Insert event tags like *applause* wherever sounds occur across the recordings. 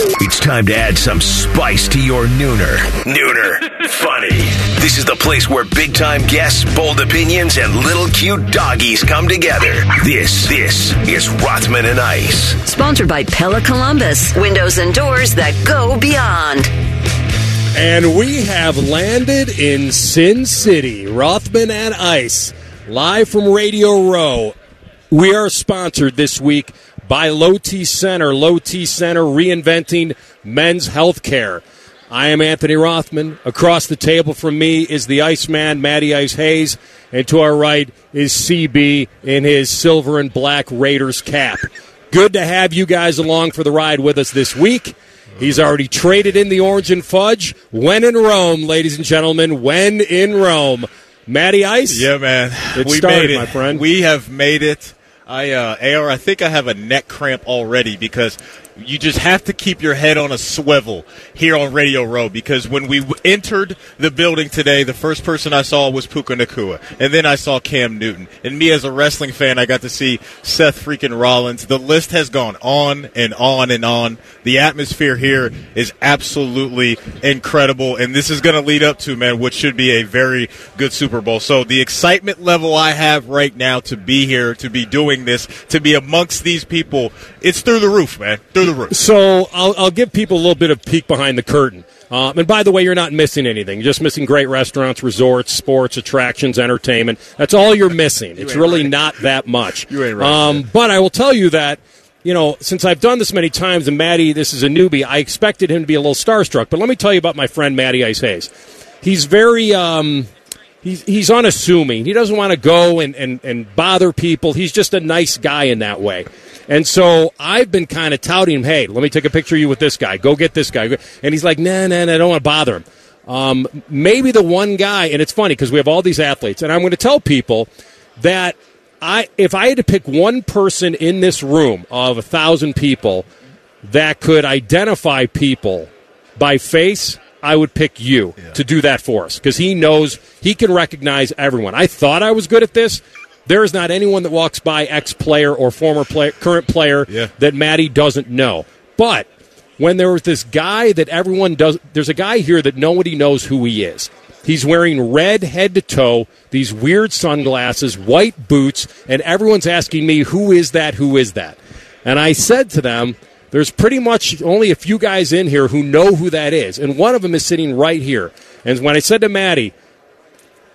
It's time to add some spice to your nooner. Nooner. Funny. This is the place where big time guests, bold opinions, and little cute doggies come together. This, this is Rothman and Ice. Sponsored by Pella Columbus. Windows and doors that go beyond. And we have landed in Sin City, Rothman and Ice, live from Radio Row. We are sponsored this week by Low T Center. Low T Center reinventing men's health care. I am Anthony Rothman. Across the table from me is the Iceman, Matty Ice Hayes. And to our right is CB in his silver and black Raiders cap. Good to have you guys along for the ride with us this week. He's already traded in the orange and fudge. When in Rome, ladies and gentlemen, when in Rome. Matty Ice? Yeah, man. It we started, made it. my friend. We have made it. I uh AR, I think I have a neck cramp already because you just have to keep your head on a swivel here on Radio Row because when we entered the building today, the first person I saw was Puka Nacua, and then I saw Cam Newton. And me as a wrestling fan, I got to see Seth freaking Rollins. The list has gone on and on and on. The atmosphere here is absolutely incredible, and this is going to lead up to man what should be a very good Super Bowl. So the excitement level I have right now to be here, to be doing this, to be amongst these people, it's through the roof, man, through the roof. So I'll, I'll give people a little bit of peek behind the curtain. Um, and by the way, you're not missing anything. You're just missing great restaurants, resorts, sports, attractions, entertainment. That's all you're missing. it's really not that much. You ain't right, Um, but I will tell you that, you know, since I've done this many times, and Matty, this is a newbie, I expected him to be a little starstruck. But let me tell you about my friend Matty Ice Hayes. He's very. Um, He's, he's unassuming. He doesn't want to go and, and, and bother people. He's just a nice guy in that way. And so I've been kind of touting him, hey, let me take a picture of you with this guy. Go get this guy. And he's like, nah, nah, nah, I don't want to bother him. Um, maybe the one guy, and it's funny because we have all these athletes, and I'm going to tell people that I, if I had to pick one person in this room of a thousand people that could identify people by face, I would pick you to do that for us because he knows he can recognize everyone. I thought I was good at this. There is not anyone that walks by ex player or former player, current player Yeah. that Matty doesn't know. But when there was this guy that everyone does, there's a guy here that nobody knows who he is. He's wearing red head to toe, these weird sunglasses, white boots, and everyone's asking me, who is that? Who is that? And I said to them, there's pretty much only a few guys in here who know who that is. And one of them is sitting right here. And when I said to Matty,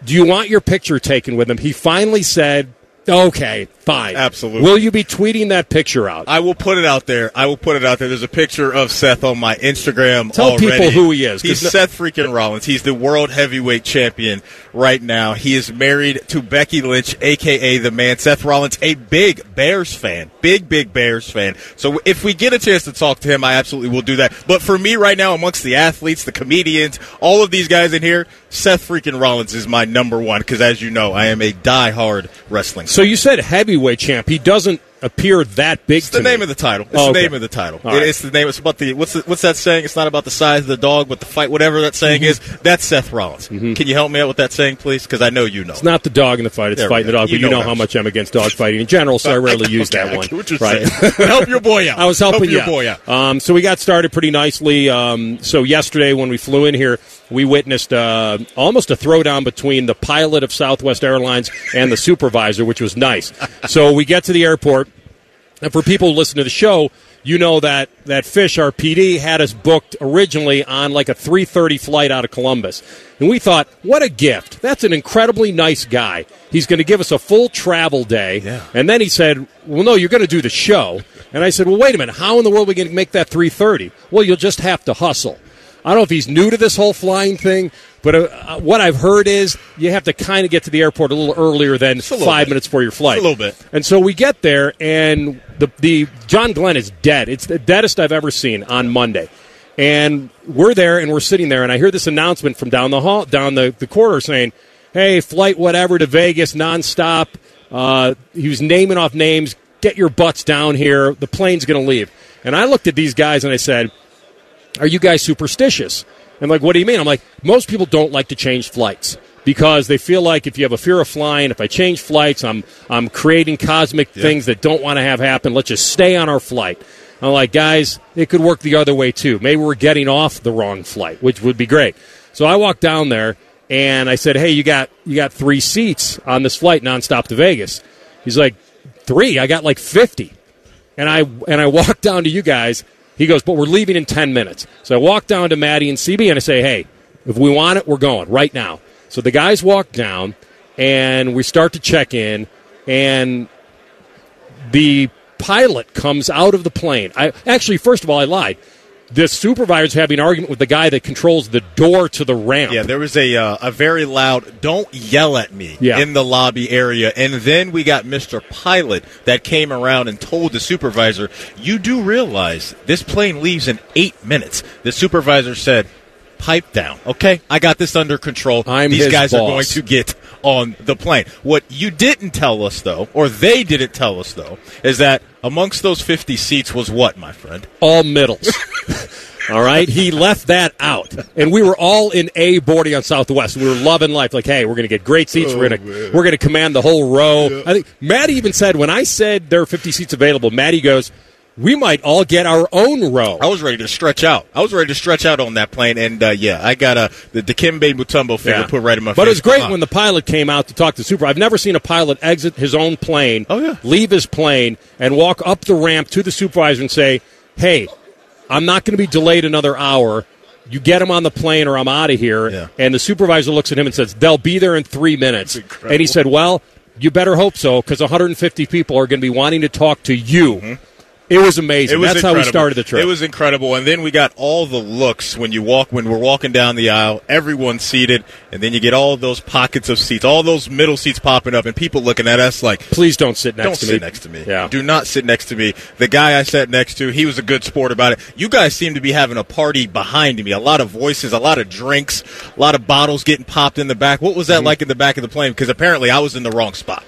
do you want your picture taken with him? He finally said, okay, fine. Absolutely. Will you be tweeting that picture out? I will put it out there. I will put it out there. There's a picture of Seth on my Instagram. Tell already. people who he is. He's no- Seth freaking Rollins. He's the world heavyweight champion right now. He is married to Becky Lynch, aka the man. Seth Rollins, a big Bears fan, big big Bears fan. So if we get a chance to talk to him, I absolutely will do that. But for me right now, amongst the athletes, the comedians, all of these guys in here, Seth freaking Rollins is my number one because, as you know, I am a die-hard wrestling. So you said heavyweight champ. He doesn't appear that big It's the name me. of the title. It's Oh, the okay. name of the title. Right. It's the name. It's about the what's the, what's that saying? It's not about the size of the dog, but the fight. Whatever that saying Mm-hmm. is, that's Seth Rollins. Can you help me out with that saying, please? Because I know you know. It's not the dog in the fight; it's There fighting the dog. You but you know know how much I'm against dog fighting in general, so I *laughs* rarely use Okay, that one. get what you're right? *laughs* help your boy out. I was helping help you your boy out. Um, so we got started pretty nicely. Um, so yesterday, when we flew in here, we witnessed uh, almost a throwdown between the pilot of Southwest Airlines and the supervisor, which was nice. so we get to the airport, and for people who listen to the show, you know that that Fish, our PD, had us booked originally on like a 3:30 flight out of Columbus, and we thought, what a gift! That's an incredibly nice guy. He's going to give us a full travel day, Yeah. and then he said, "Well, no, you're going to do the show." And I said, "Well, wait a minute. How in the world are we going to make that 3:30?" Well, you'll just have to hustle. I don't know if he's new to this whole flying thing, but uh, uh, what I've heard is you have to kind of get to the airport a little earlier than little five bit. minutes for your flight. Just a little bit. And so we get there, and the the John Glenn is dead. It's the deadest I've ever seen on Monday. And we're there, and we're sitting there, and I hear this announcement from down the hall, down the, the corridor, saying, "Hey, flight whatever to Vegas nonstop." Uh, he was naming off names. Get your butts down here. The plane's going to leave. And I looked at these guys and I said, are you guys superstitious? And like, what do you mean? I'm like, most people don't like to change flights because they feel like if you have a fear of flying, if I change flights, I'm I'm creating cosmic things that don't want to have happen. Let's just stay on our flight. I'm like, guys, it could work the other way too. Maybe we're getting off the wrong flight, which would be great. So I walked down there and I said, hey, you got you got three seats on this flight nonstop to Vegas. He's like, three? I got like fifty. And I and I *laughs* walked down to you guys. He goes, but we're leaving in ten minutes. So I walk down to Matty and CB and I say, hey, if we want it, we're going right now. So the guys walk down and we start to check in, and the pilot comes out of the plane. I actually, first of all, I lied. The supervisor's having an argument with the guy that controls the door to the ramp. Yeah, there was a uh, a very loud "Don't yell at me" Yeah. in the lobby area, and then we got Mr. Pilot that came around and told the supervisor, "You do realize this plane leaves in eight minutes." The supervisor said, "Pipe down, okay? I got this under control. I'm These his guys are going to get on the plane." What you didn't tell us, though, or they didn't tell us, though, is that amongst those fifty seats was what, my friend? all middles. *laughs* all right, he left that out, and we were all in A boarding on Southwest. We were loving life, like, hey, we're going to get great seats. we're oh, going to we're going to command the whole row. I think Matty even said when I said there are 50 seats available, Matty goes, "We might all get our own row." I was ready to stretch out. I was ready to stretch out on that plane, and uh, yeah, I got a the Dikembe Mutombo figure Yeah. put right in my face. But it was great Uh-huh. when the pilot came out to talk to the super. I've never seen a pilot exit his own plane, Oh, yeah. leave his plane, and walk up the ramp to the supervisor and say, "Hey, I'm not going to be delayed another hour. You get him on the plane, or I'm out of here." Yeah. And the supervisor looks at him and says, "They'll be there in three minutes." And he said, "Well." You better hope so, because 150 people are going to be wanting to talk to you. It was amazing. It was That's how we started the trip. It was incredible, and then we got all the looks when you walk when we're walking down the aisle. Everyone's seated, and then you get all those pockets of seats, all those middle seats popping up, and people looking at us like, Please don't sit next "Don't to sit me. next to me. Yeah. Do not sit next to me." The guy I sat next to, he was a good sport about it. You guys seem to be having a party behind me. A lot of voices, a lot of drinks, a lot of bottles getting popped in the back. What was that Mm-hmm. like in the back of the plane? Because apparently I was in the wrong spot.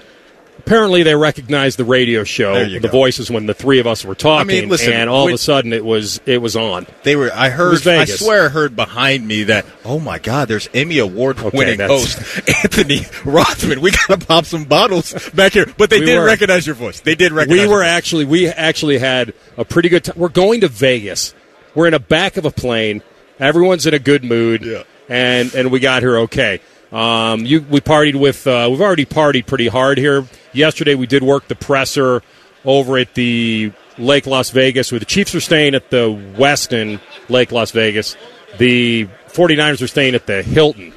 Apparently they recognized the radio show, the go. voices when the three of us were talking, I mean, listen, and all of a sudden it was it was on. They were. I heard. I swear, I heard behind me that. Oh my God! There's Emmy award-winning that's- host *laughs* Anthony Rothman. We gotta pop some bottles back here. But they We did were. recognize your voice. They did recognize. We were actually we actually had a pretty good time. We're going to Vegas. We're in the back of a plane. Everyone's in a good mood, Yeah. and and we got here okay. Um, you we partied with. Uh, we've already partied pretty hard here. Yesterday we did work the presser over at the Lake Las Vegas. Where the Chiefs are staying at the Westin Lake Las Vegas. The 49ers are staying at the Hilton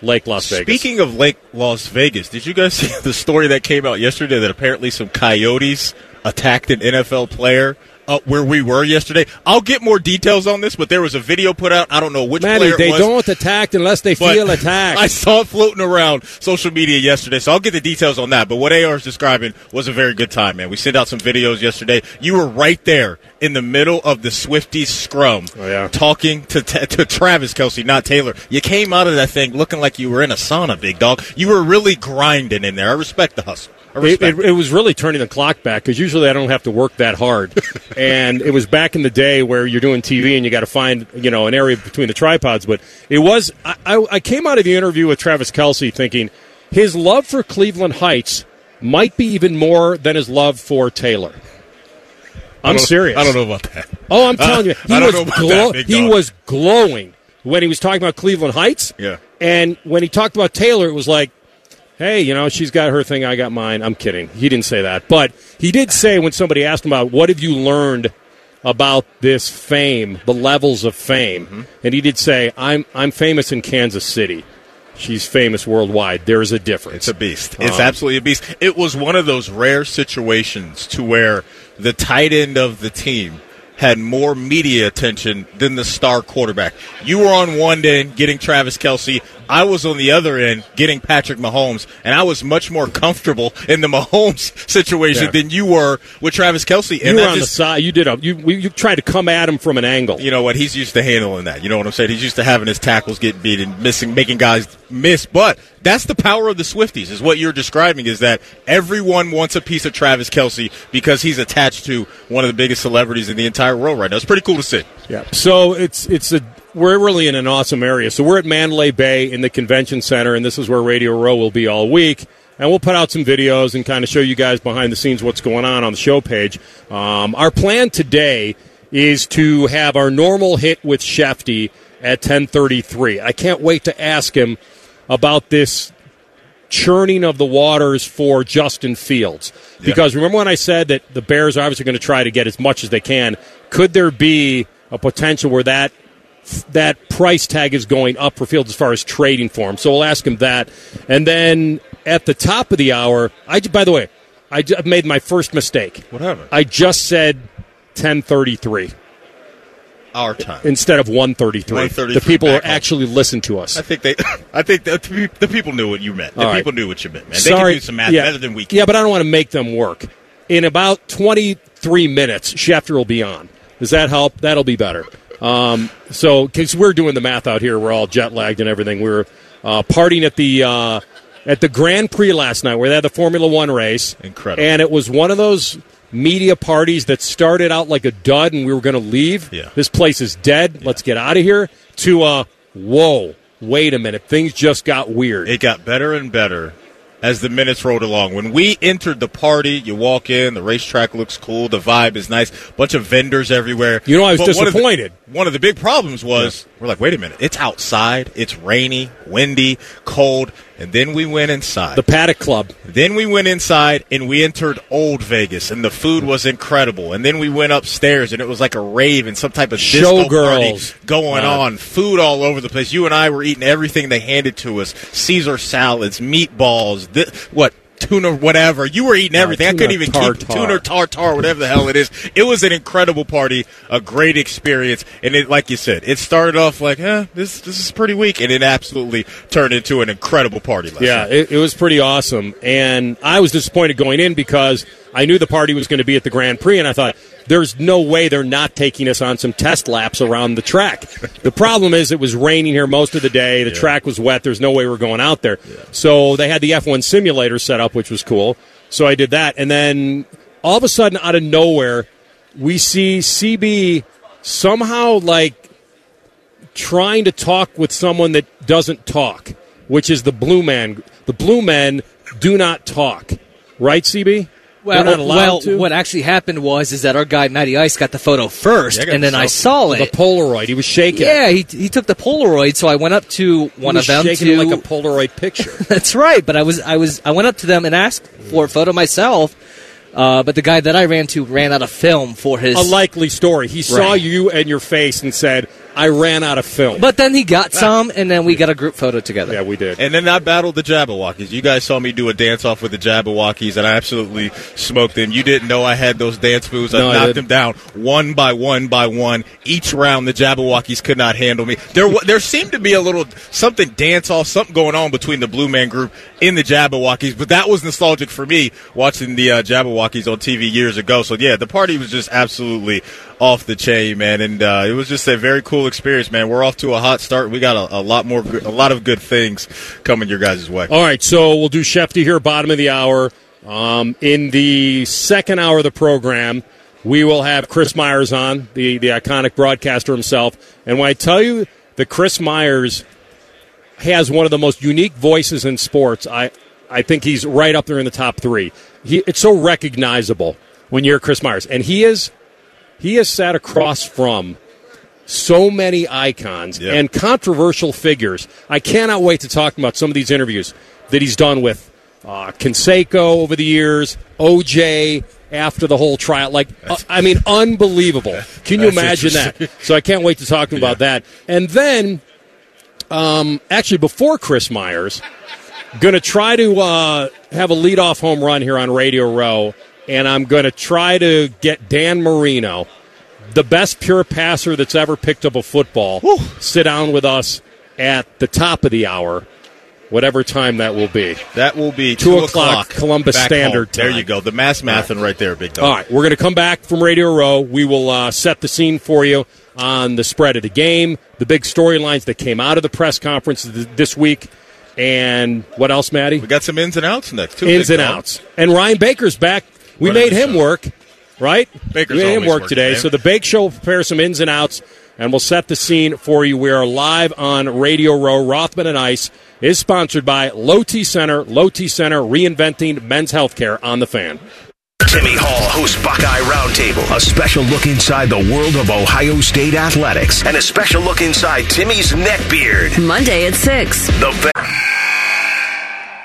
Lake Las Vegas. Speaking of Lake Las Vegas, did you guys *laughs* see the story that came out yesterday that apparently some coyotes attacked an NFL player up where we were yesterday? I'll get more details on this, but there was a video put out. I don't know which it they was. don't attack unless they feel attacked. *laughs* I saw it floating around social media yesterday, so I'll get the details on that. But what AR is describing was a very good time, man. We sent out some videos yesterday. You were right there in the middle of the Swifties scrum, Oh, yeah. talking to *laughs* to Travis Kelce, not Taylor. You came out of that thing looking like you were in a sauna, big dog. You were really grinding in there. I respect the hustle. It, it, it was really turning the clock back because usually I don't have to work that hard, *laughs* and it was back in the day where you're doing TV and you got to find you know an area between the tripods. But it was I, I, I came out of the interview with Travis Kelce thinking his love for Cleveland Heights might be even more than his love for Taylor. I'm I serious. I don't know about that. Oh, I'm telling you, *laughs* he was glow- that, he was glowing when he was talking about Cleveland Heights. Yeah. and when he talked about Taylor, it was like, hey, you know, she's got her thing, I got mine. I'm kidding. He didn't say that, but he did say when somebody asked him about what have you learned about this fame, the levels of fame, Mm-hmm. and he did say, "I'm I'm famous in Kansas City. She's famous worldwide. There's a difference. It's a beast. It's Um, absolutely a beast. It was one of those rare situations to where the tight end of the team had more media attention than the star quarterback. You were on one end getting Travis Kelce. I was on the other end getting Patrick Mahomes, and I was much more comfortable in the *laughs* Mahomes situation Yeah. than you were with Travis Kelce. You And were that on the side. You did a you you tried to come at him from an angle. you know what? He's used to handling that. You know what I'm saying? He's used to having his tackles get beat and missing, making guys miss. But that's the power of the Swifties, is what you're describing. Is that everyone wants a piece of Travis Kelce because he's attached to one of the biggest celebrities in the entire world right now. It's pretty cool to see. Yeah. So it's it's a we're really in an awesome area. So we're at Mandalay Bay in the convention center, and this is where Radio Row will be all week. And we'll put out some videos and kind of show you guys behind the scenes what's going on on the show page. Um, our plan today is to have our normal hit with Shefty at 10:33. I can't wait to ask him about this churning of the waters for Justin Fields. Because remember when I said that the Bears are obviously going to try to get as much as they can? Could there be a potential where that that price tag is going up for Fields as far as trading for him? So we'll ask him that. And then at the top of the hour, I by the way, I made my first mistake. Whatever. I just said 1033 Our time. instead of 133. 133 The people who actually listen to us. I think they. *laughs* I think the the people knew what you meant. The All right. people knew what you meant, man. They can do some math yeah. better than we can. Yeah, but I don't want to make them work. In about 23 minutes, Schefter will be on. Does that help? That'll be better. Um, so, because we're doing the math out here, we're all jet lagged and everything. We were uh, partying at the uh, at the Grand Prix last night, where they had the Formula One race. Incredible. And it was one of those media parties that started out like a dud, and we were going to leave. Yeah. This place is dead. Let's get out of here. To uh, whoa, wait a minute, things just got weird. It got better and better as the minutes rolled along. When we entered the party, you walk in, the racetrack looks cool, the vibe is nice, bunch of vendors everywhere. You know, I was But one of the- disappointed. One of the big problems was we're like, wait a minute, it's outside, it's rainy, windy, cold, and then we went inside. the Paddock Club. Then we went inside and we entered Old Vegas, and the food was incredible. And then we went upstairs, and it was like a rave and some type of Showgirls. going Wow. on. Food all over the place. You and I were eating everything they handed to us: Caesar salads, meatballs, thi- what tuna, whatever. You were eating everything. I couldn't even keep tuna tartar, whatever the hell it is. It was an incredible party, a great experience, and it, like you said, it started off like, eh, this this is pretty weak, and it absolutely turned into an incredible party. Yeah, it, it was pretty awesome. And I was disappointed going in because I knew the party was going to be at the Grand Prix, and I thought, there's no way they're not taking us on some test laps around the track. the problem is, it was raining here most of the day. The track was wet. There's no way we're going out there. So they had the F1 simulator set up, which was cool. So I did that. And then all of a sudden, out of nowhere, we see CB somehow like trying to talk with someone that doesn't talk, which is the blue man. The blue men do not talk, right, CB? Well, They're not allowed well, to. what actually happened was is that our guy Matty Ice got the photo first, Yeah, I got and then I saw the. Polaroid. He was shaking. yeah, he, he took the Polaroid, so I went up to one he of them shaking to like a Polaroid picture. *laughs* That's right, but I was I was I went up to them and asked for a photo myself. Uh, but the guy that I ran to ran out of film for his. a likely story. He saw Right. you and your face and said, "I ran out of film." but then he got some, and then we got a group photo together. yeah, we did. And then I battled the Jabbawockeez. You guys saw me do a dance off with the Jabbawockeez, and I absolutely smoked them. You didn't know I had those dance moves. I No, knocked didn't. them down one by one by one. Each round, the Jabbawockeez could not handle me. There, wa- there seemed to be a little something dance off, something going on between the Blue Man Group in the Jabbawockeez. But that was nostalgic for me watching the uh, Jabbawockeez on TV years ago. So yeah, the party was just absolutely off the chain, man, and uh, it was just a very cool experience, man. We're off to a hot start. We got a, a lot more, a lot of good things coming your guys' way. All right, so we'll do Shefty here, bottom of the hour. Um, in the second hour of the program, we will have Chris Myers on, the, the iconic broadcaster himself. And when I tell you that Chris Myers has one of the most unique voices in sports, I, I think he's right up there in the top three. He, it's so recognizable when you're Chris Myers. And he is he has sat across from so many icons Yeah. and controversial figures. I cannot wait to talk about some of these interviews that he's done with uh, Canseco over the years, OJ, after the whole trial. Like, uh, I mean, unbelievable. Can you imagine that? So I can't wait to talk to him about that. And then, um, actually, before Chris Myers, going to try to uh, have a leadoff home run here on Radio Row, and I'm going to try to get Dan Marino, the best pure passer that's ever picked up a football, sit down with us at the top of the hour, whatever time that will be. That will be Two 2 o'clock Columbus Standard home. There you go. The mass mathing right there, big dog. All right, we're going to come back from Radio Row. We will uh, set the scene for you on the spread of the game, the big storylines that came out of the press conference th- this week, and what else, Matty? We got some ins and outs next, too. ins and dog. outs. And Ryan Baker's back. We Running made him show. work, right? Baker's we made him work today. man. So the Bake Show will prepare some ins and outs, and we'll set the scene for you. We are live on Radio Row. Rothman and Ice is sponsored by Low T Center. Low T Center reinventing men's healthcare on the fan. Timmy Hall hosts Buckeye Roundtable, a special look inside the world of Ohio State athletics, and a special look inside Timmy's neck beard. Monday at 6. The vet.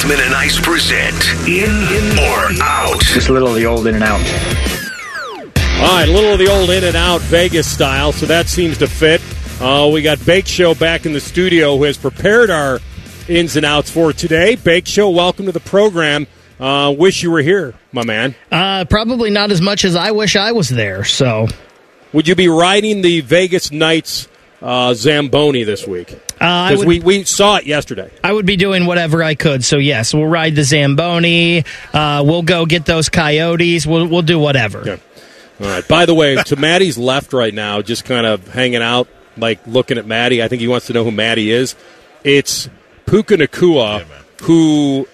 Rothman and Ice present In, or Out. Just a little of the old in and out. All right, a little of the old in and out Vegas style, so that seems to fit. Uh, we got Bake Show back in the studio who has prepared our ins and outs for today. Bake Show, welcome to the program. Uh, wish you were here, my man. Uh, probably not as much as I wish I was there. So Would you be riding the Vegas Knights uh, Zamboni this week? Uh, Because would, we, we saw it yesterday. I would be doing whatever I could. So yes, we'll ride the Zamboni. Uh, we'll go get those coyotes. We'll we'll do whatever. Okay. All right. By the way, to Matty's left right now, just kind of hanging out, like looking at Matty. I think he wants to know who Matty is. It's Puka Nacua, who the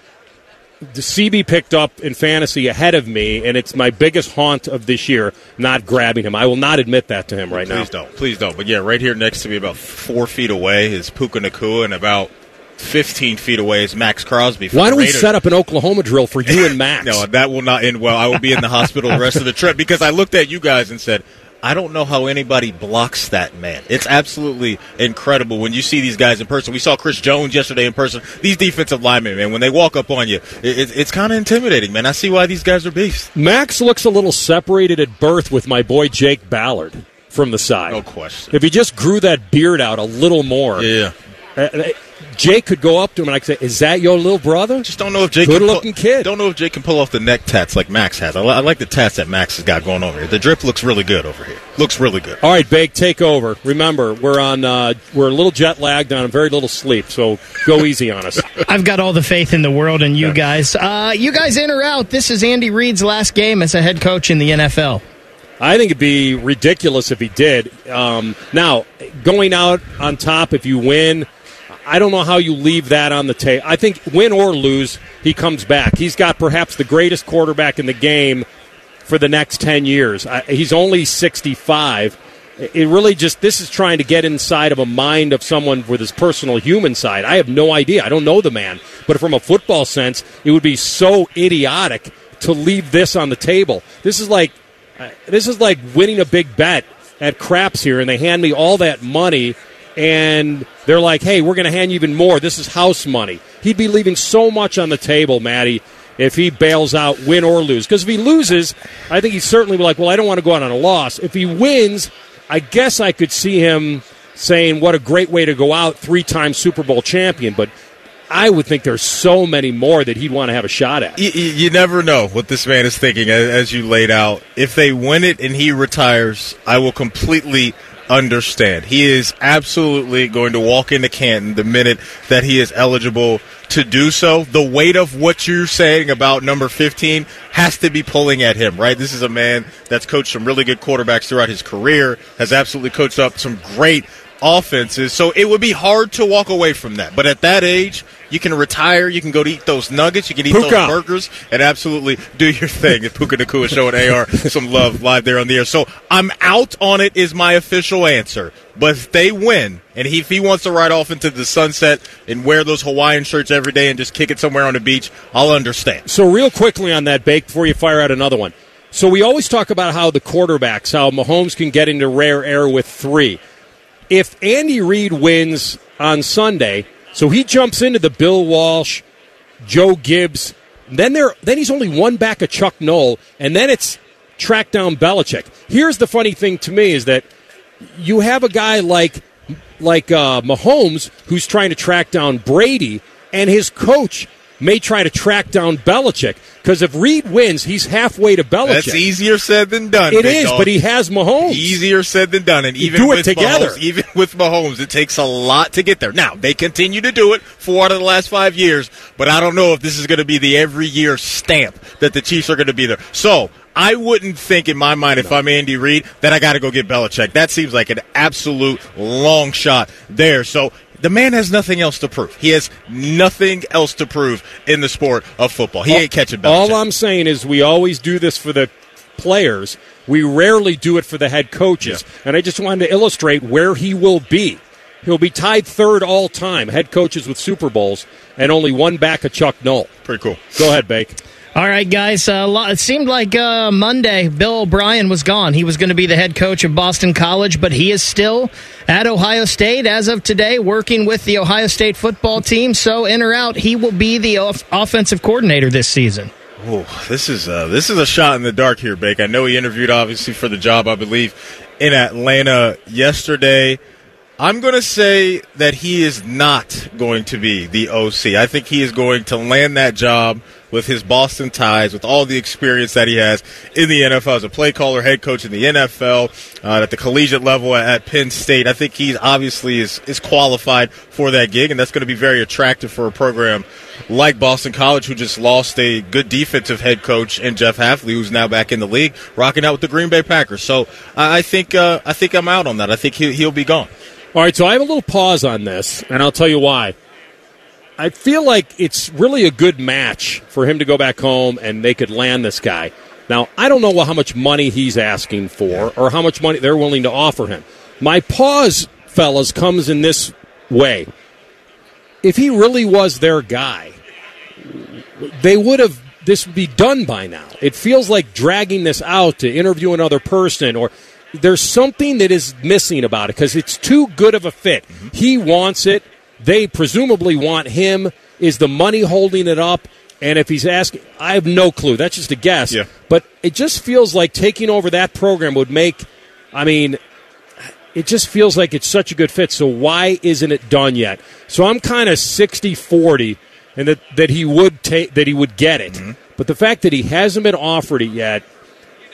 CB picked up in fantasy ahead of me, and it's my biggest haunt of this year, not grabbing him. I will not admit that to him right now. Please don't. Please don't. But yeah, right here next to me, about four feet away, is Puka Nacua, and about 15 feet away is Maxx Crosby. Why don't we set up an Oklahoma drill for you and *laughs* Max? No, that will not end well. I will be in the hospital the rest of the trip because I looked at you guys and said, I don't know how anybody blocks that man. It's absolutely incredible when you see these guys in person. We saw Chris Jones yesterday in person. These defensive linemen, man, when they walk up on you, it, it, it's kind of intimidating, man. I see why these guys are beasts. Max looks a little separated at birth with my boy Jake Ballard from the side. No question. If he just grew that beard out a little more, Yeah. uh, Jake could go up to him and I could say, "Is that your little brother?" Just don't know if Jake Good can pull- looking kid. Don't know if Jake can pull off the neck tats like Max has. I, li- I like the tats that Max has got going over here. The drip looks really good over here. Looks really good. All right, Bake, take over. Remember, we're on. Uh, we're a little jet lagged on very little sleep, so go *laughs* easy on us. I've got all the faith in the world in you guys. Uh, you guys in or out? This is Andy Reid's last game as a head coach in the NFL. I think it'd be ridiculous if he did. Um, now, going out on top if you win, I don't know how you leave that on the table. I think win or lose, he comes back. He's got perhaps the greatest quarterback in the game for the next 10 years. I, he's only 65. It really just, this is trying to get inside of a mind of someone with his personal human side. I have no idea. I don't know the man. But from a football sense, it would be so idiotic to leave this on the table. This is like, uh, this is like winning a big bet at craps here, and they hand me all that money, and they're like, "Hey, we're going to hand you even more. This is house money." He'd be leaving so much on the table, Matty, if he bails out, win or lose. Because if he loses, I think he's certainly like, "Well, I don't want to go out on a loss." If he wins, I guess I could see him saying, "What a great way to go out, three-time Super Bowl champion." But I would think there's so many more that he'd want to have a shot at. You, you never know what this man is thinking, as you laid out. If they win it and he retires, I will completely understand. He is absolutely going to walk into Canton the minute that he is eligible to do so. The weight of what you're saying about number 15 has to be pulling at him, right? This is a man that's coached some really good quarterbacks throughout his career, has absolutely coached up some great offenses. So it would be hard to walk away from that. But at that age, You can retire. You can go to eat those nuggets. You can eat Puka. those burgers and absolutely do your thing. At Puka Nacua showing AR some love live there on the air. So I'm out on it. Is my official answer. But if they win, and he, if he wants to ride off into the sunset and wear those Hawaiian shirts every day and just kick it somewhere on the beach, I'll understand. So, real quickly on that, Bake, before you fire out another one. So, we always talk about how the quarterbacks, how Mahomes can get into rare air with three. If Andy Reid wins on Sunday, so he jumps into the Bill Walsh, Joe Gibbs, then there, then he's only one back of Chuck Noll, and then it's track down Belichick. Here's the funny thing to me is that you have a guy like like uh, Mahomes who's trying to track down Brady, and his coach may try to track down Belichick because if Reid wins, he's halfway to Belichick. That's easier said than done. It is, dog. but he has Mahomes. Easier said than done, and even do it with together. Mahomes, even with Mahomes, it takes a lot to get there. Now they continue to do it four out of the last five years, but I don't know if this is going to be the every year stamp that the Chiefs are going to be there. So I wouldn't think in my mind if I'm Andy Reid that I got to go get Belichick. That seems like an absolute long shot there. So. The man has nothing else to prove. He has nothing else to prove in the sport of football. He ain't catching Belichick. All I'm saying is we always do this for the players. We rarely do it for the head coaches. And I just wanted to illustrate where he will be. He'll be tied third all time, head coaches with Super Bowls, and only one back of Chuck Noll. Pretty cool. Go ahead, Bake. All right, guys. Uh, it seemed like uh, Monday Bill O'Brien was gone. He was going to be the head coach of Boston College, but he is still at Ohio State as of today, working with the Ohio State football team. So, in or out, he will be the off- offensive coordinator this season. Oh, this is uh, this is a shot in the dark here, Bake. I know he interviewed obviously for the job, I believe, in Atlanta yesterday. I'm going to say that he is not going to be the OC. I think he is going to land that job with his Boston ties, with all the experience that he has in the NFL as a play caller, head coach in the NFL, uh, at the collegiate level at Penn State. I think he obviously is, is qualified for that gig, and that's going to be very attractive for a program like Boston College, who just lost a good defensive head coach in Jeff Hafley, who's now back in the league, rocking out with the Green Bay Packers. So I I think uh, I think I'm out on that. I think he, he'll be gone. All right, so I have a little pause on this, and I'll tell you why. I feel like it's really a good match for him to go back home and they could land this guy. Now, I don't know how much money he's asking for or how much money they're willing to offer him. My pause, fellas, comes in this way. If he really was their guy, they would have this would be done by now. It feels like dragging this out to interview another person or there's something that is missing about it because it's too good of a fit. Mm-hmm. He wants it. They presumably want him. Is the money holding it up? And if he's asking, I have no clue. That's just a guess. Yeah. But it just feels like taking over that program would make, I mean, it just feels like it's such a good fit. So why isn't it done yet? So I'm kind of 60-40 and that, that he would take that he would get it. Mm-hmm. But the fact that he hasn't been offered it yet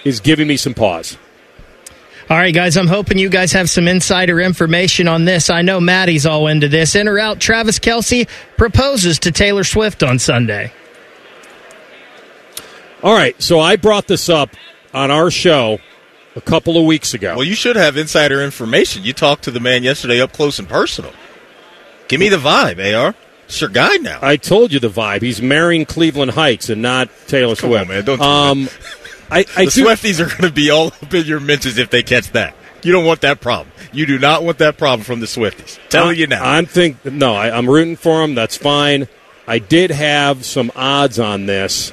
is giving me some pause. All right, guys, I'm hoping you guys have some insider information on this. I know Matty's all into this. In or out, Travis Kelce proposes to Taylor Swift on Sunday. All right, so I brought this up on our show a couple of weeks ago. Well, you should have insider information. You talked to the man yesterday up close and personal. Give me the vibe, AR. It's your guy now. I told you the vibe. He's marrying Cleveland Heights and not Taylor Come Swift. on, man. Don't do um, I, I the do, Swifties are going to be all up in your mentions if they catch that. You don't want that problem. You do not want that problem from the Swifties. Telling you now. I'm think no. I, I'm rooting for him. That's fine. I did have some odds on this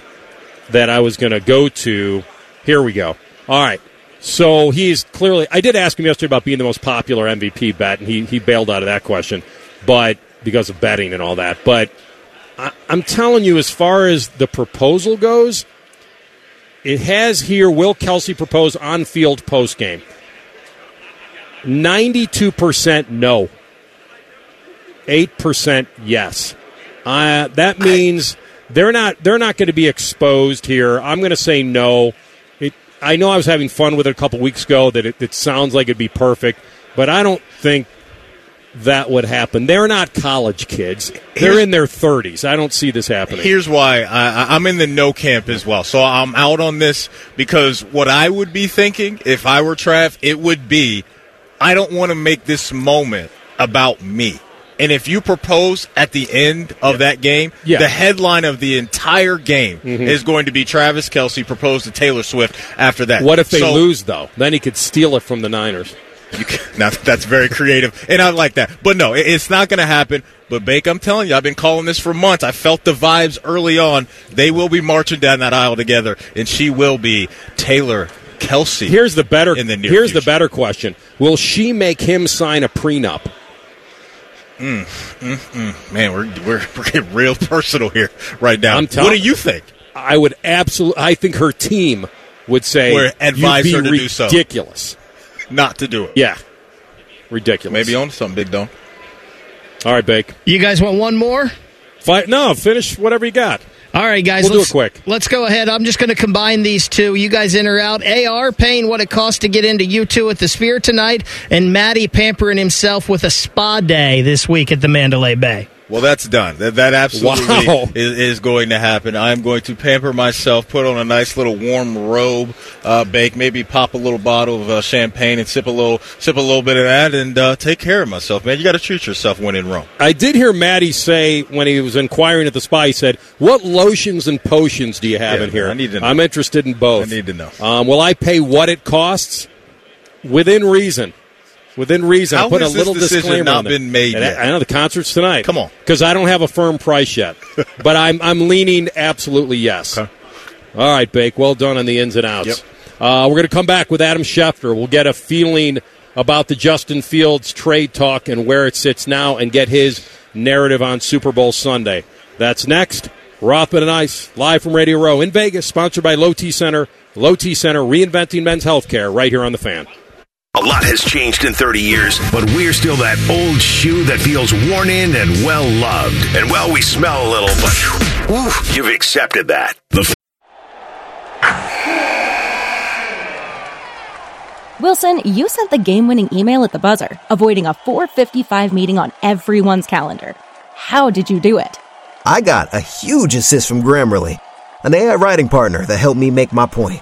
that I was going to go to. Here we go. All right. So he's clearly. I did ask him yesterday about being the most popular MVP bet, and he he bailed out of that question, but because of betting and all that. But I, I'm telling you, as far as the proposal goes, it has here. Will Kelce propose on field post game? Ninety-two percent no. Eight percent yes. Uh, that means they're not they're not going to be exposed here. I'm going to say no. It, I know I was having fun with it a couple weeks ago. That it, it sounds like it'd be perfect, but I don't think that would happen. They're not college kids. They're in their 30s. I don't see this happening. Here's why I, I'm in the no camp as well. So I'm out on this because what I would be thinking if I were Trav, it would be I don't want to make this moment about me. And if you propose at the end of that game, Yeah. the headline of the entire game mm-hmm. is going to be Travis Kelce proposed to Taylor Swift after that. What if they So- lose though? Then he could steal it from the Niners. You can, *laughs* now that's very creative, and I like that. But no, it- it's not going to happen. But Bake, I'm telling you, I've been calling this for months. I felt the vibes early on. They will be marching down that aisle together, and she will be Taylor Kelce. Here's the better. in the near here's the better question: Will she make him sign a prenup? Mm, mm, mm. man. We're, we're we're getting real personal here right now. I'm tell- what do you think? I would absolutely. I think her team would say Would advise "You'd be her to do so." ridiculous. Not to do it. Yeah, ridiculous. Maybe on something, Big Dome. All right, Bake. You guys want one more? Fight, no, finish whatever you got. All right, guys. We'll do let's, it quick. Let's go ahead. I'm just going to combine these two. You guys in or out? AR paying what it costs to get into U2 at the Sphere tonight, and Matty pampering himself with a spa day this week at the Mandalay Bay. Well, that's done. That, that absolutely Wow. is, is going to happen. I'm going to pamper myself, put on a nice little warm robe, uh, bake, maybe pop a little bottle of uh, champagne and sip a little, sip a little bit of that, and uh, take care of myself, man. You got to treat yourself when in Rome. I did hear Matty say when he was inquiring at the spa, he said, "What lotions and potions do you have Yeah, in here?" I need to know. I'm interested in both. I need to know. Um, will I pay what it costs? Within reason. Within reason. How I put a little disclaimer not been made And I- yet? I know the concert's tonight. Come on. because I don't have a firm price yet, *laughs* but I'm I'm leaning absolutely yes. Okay. All right, Bake. Well done on the ins and outs. Yep. Uh, we're going to come back with Adam Schefter. We'll get a feeling about the Justin Fields trade talk and where it sits now, and get his narrative on Super Bowl Sunday. That's next. Rothman and Ice, live from Radio Row in Vegas, sponsored by Low T Center. Low T Center, reinventing men's healthcare, right here on the fan. A lot has changed in 30 years, but we're still that old shoe that feels worn in and well loved. And well, we smell a little, but ooh, you've accepted that. The Wilson, you sent the game-winning email at the buzzer, avoiding a 4:55 meeting on everyone's calendar. How did you do it? I got a huge assist from Grammarly, an AI writing partner that helped me make my point.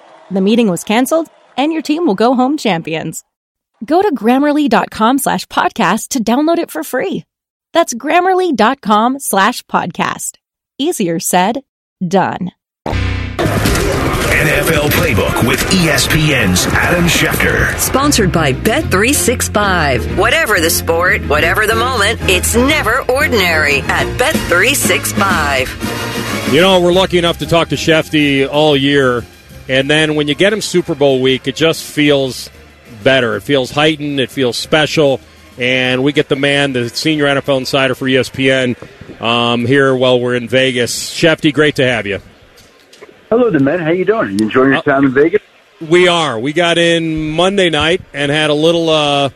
The meeting was canceled, and your team will go home champions. Go to grammarly.com slash podcast to download it for free. That's grammarly.com slash podcast. Easier said, done. NFL Playbook with ESPN's Adam Schefter. Sponsored by Bet365. Whatever the sport, whatever the moment, it's never ordinary at Bet365. You know, we're lucky enough to talk to Shefty all year, and then when you get him Super Bowl week, it just feels better. It feels heightened. It feels special. And we get the man, the senior NFL insider for ESPN, um, here while we're in Vegas. Shefty, great to have you. Hello, the men. How you doing? You enjoying your time in Vegas? We are. We got in Monday night and had a little, uh,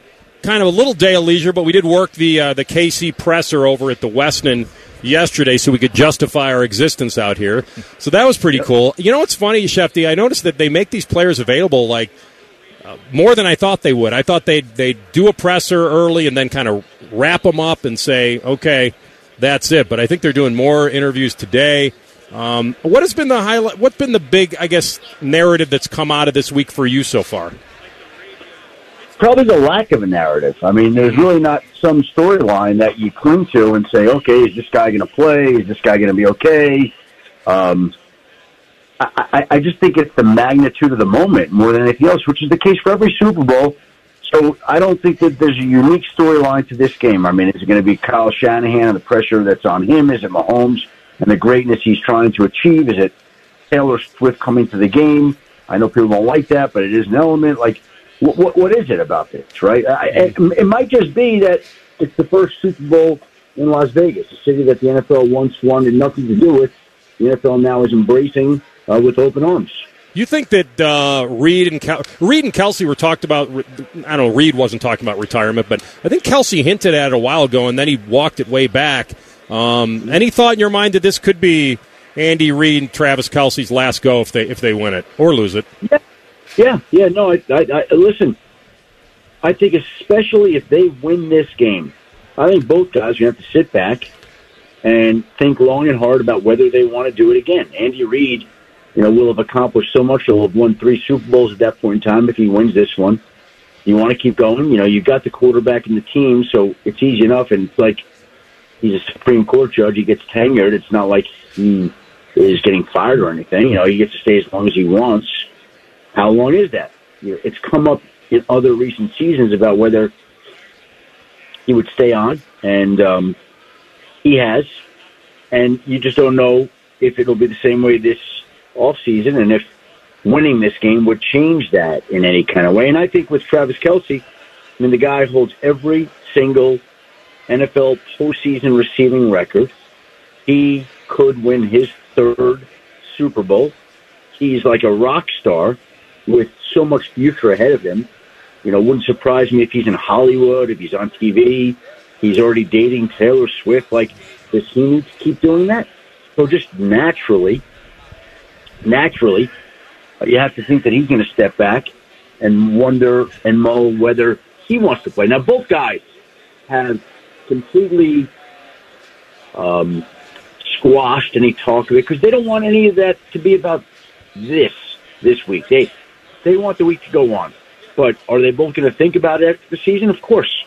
kind of a little day of leisure, but we did work the uh, the KC presser over at the Westin yesterday, so we could justify our existence out here. So that was pretty cool. You know what's funny, Shefty? I noticed that they make these players available like uh, more than I thought they would. I thought they'd they'd do a presser early and then kind of wrap them up and say, okay, that's it. But I think they're doing more interviews today. Um, what has been the highlight? What's been the big, I guess, narrative that's come out of this week for you so far? Probably the lack of a narrative. I mean, there's really not some storyline that you cling to and say, okay, is this guy going to play? Is this guy going to be okay? Um, I, I, I just think it's the magnitude of the moment more than anything else, which is the case for every Super Bowl. So I don't think that there's a unique storyline to this game. I mean, is it going to be Kyle Shanahan and the pressure that's on him? Is it Mahomes and the greatness he's trying to achieve? Is it Taylor Swift coming to the game? I know people don't like that, but it is an element. Like, what, what, what is it about this, right? I, it, it might just be that it's the first Super Bowl in Las Vegas, a city that the NFL once wanted nothing to do with. The NFL now is embracing uh, with open arms. You think that uh, Reid and Kel- Reid and Kelce were talked about? I don't know. Reid wasn't talking about retirement, but I think Kelce hinted at it a while ago, and then he walked it way back. Um, any thought in your mind that this could be Andy Reid and Travis Kelce's last go if they if they win it or lose it? Yeah, yeah, yeah. No, I, I, I listen. I think especially if they win this game, I think both guys are going to have to sit back and think long and hard about whether they want to do it again. Andy Reid, you know, will have accomplished so much. He'll have won three Super Bowls at that point in time if he wins this one. You want to keep going. You know, you've got the quarterback in the team, so it's easy enough. And it's like he's a Supreme Court judge. He gets tenured. It's not like he is getting fired or anything. You know, he gets to stay as long as he wants. How long is that? You know, it's come up in other recent seasons about whether he would stay on, and um, he has. And you just don't know if it'll be the same way this off season, and if winning this game would change that in any kind of way. And I think with Travis Kelce, I mean, the guy holds every single NFL postseason receiving record. He could win his third Super Bowl. He's like a rock star with so much future ahead of him. You know, wouldn't surprise me if he's in Hollywood, if he's on TV. He's already dating Taylor Swift. Like, does he need to keep doing that? So just naturally, naturally, you have to think that he's going to step back and wonder and mull whether he wants to play. Now, both guys have completely um, squashed any talk of it because they don't want any of that to be about this this week. They they want the week to go on. But are they both going to think about it after the season? Of course.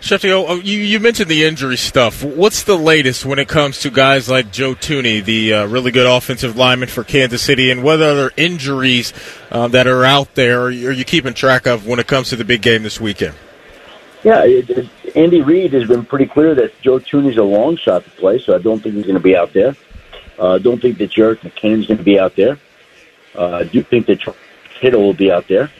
Shefty, oh, you, you mentioned the injury stuff. What's the latest when it comes to guys like Joe Thuney, the uh, really good offensive lineman for Kansas City, and what other injuries uh, that are out there are you, are you keeping track of when it comes to the big game this weekend? Yeah, it, it, Andy Reid has been pretty clear that Joe Thuney's a long shot to play, so I don't think he's going to be out there. I uh, don't think that Jerick McKinnon's going to be out there. Uh, I do think that Kittle will be out there.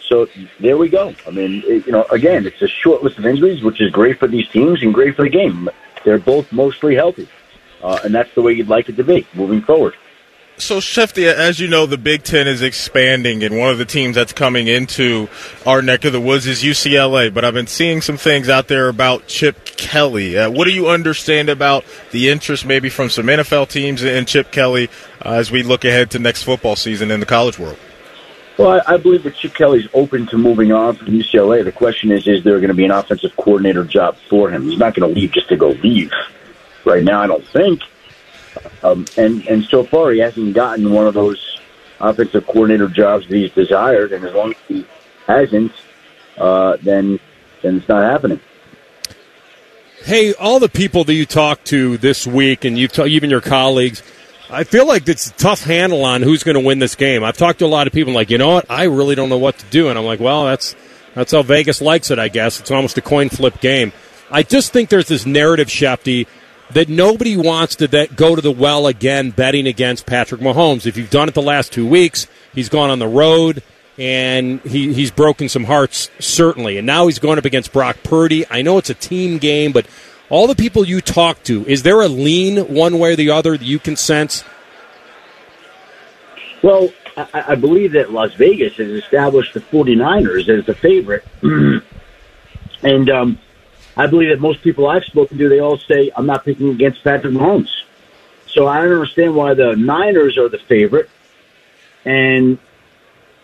So there we go. I mean, it, you know, again, it's a short list of injuries, which is great for these teams and great for the game. They're both mostly healthy, uh, and that's the way you'd like it to be moving forward. So, Shefty, as you know, the Big Ten is expanding, and one of the teams that's coming into our neck of the woods is UCLA. But I've been seeing some things out there about Chip Kelly. Uh, what do you understand about the interest, maybe from some NFL teams in Chip Kelly, uh, as we look ahead to next football season in the college world? Well, I, I believe that Chip Kelly's open to moving on from UCLA. The question is, is there going to be an offensive coordinator job for him? He's not going to leave just to go leave. Right now, I don't think. Um, and and so far, he hasn't gotten one of those offensive coordinator jobs that he's desired. And as long as he hasn't, uh, then then it's not happening. Hey, all the people that you talked to this week, and you've t- even your colleagues I feel like it's a tough handle on who's going to win this game. I've talked to a lot of people like, you know what, I really don't know what to do, and I'm like, well, that's that's how Vegas likes it, I guess. It's almost a coin flip game. I just think there's this narrative, Shefty, that nobody wants to that go to the well again betting against Patrick Mahomes. If you've done it the last two weeks, he's gone on the road and he, he's broken some hearts, certainly. And now he's going up against Brock Purdy. I know it's a team game, but all the people you talk to, is there a lean one way or the other that you can sense? Well, I, I believe that Las Vegas has established the 49ers as the favorite. *clears throat* and um, I believe that most people I've spoken to, they all say, I'm not picking against Patrick Mahomes. So I don't understand why the Niners are the favorite and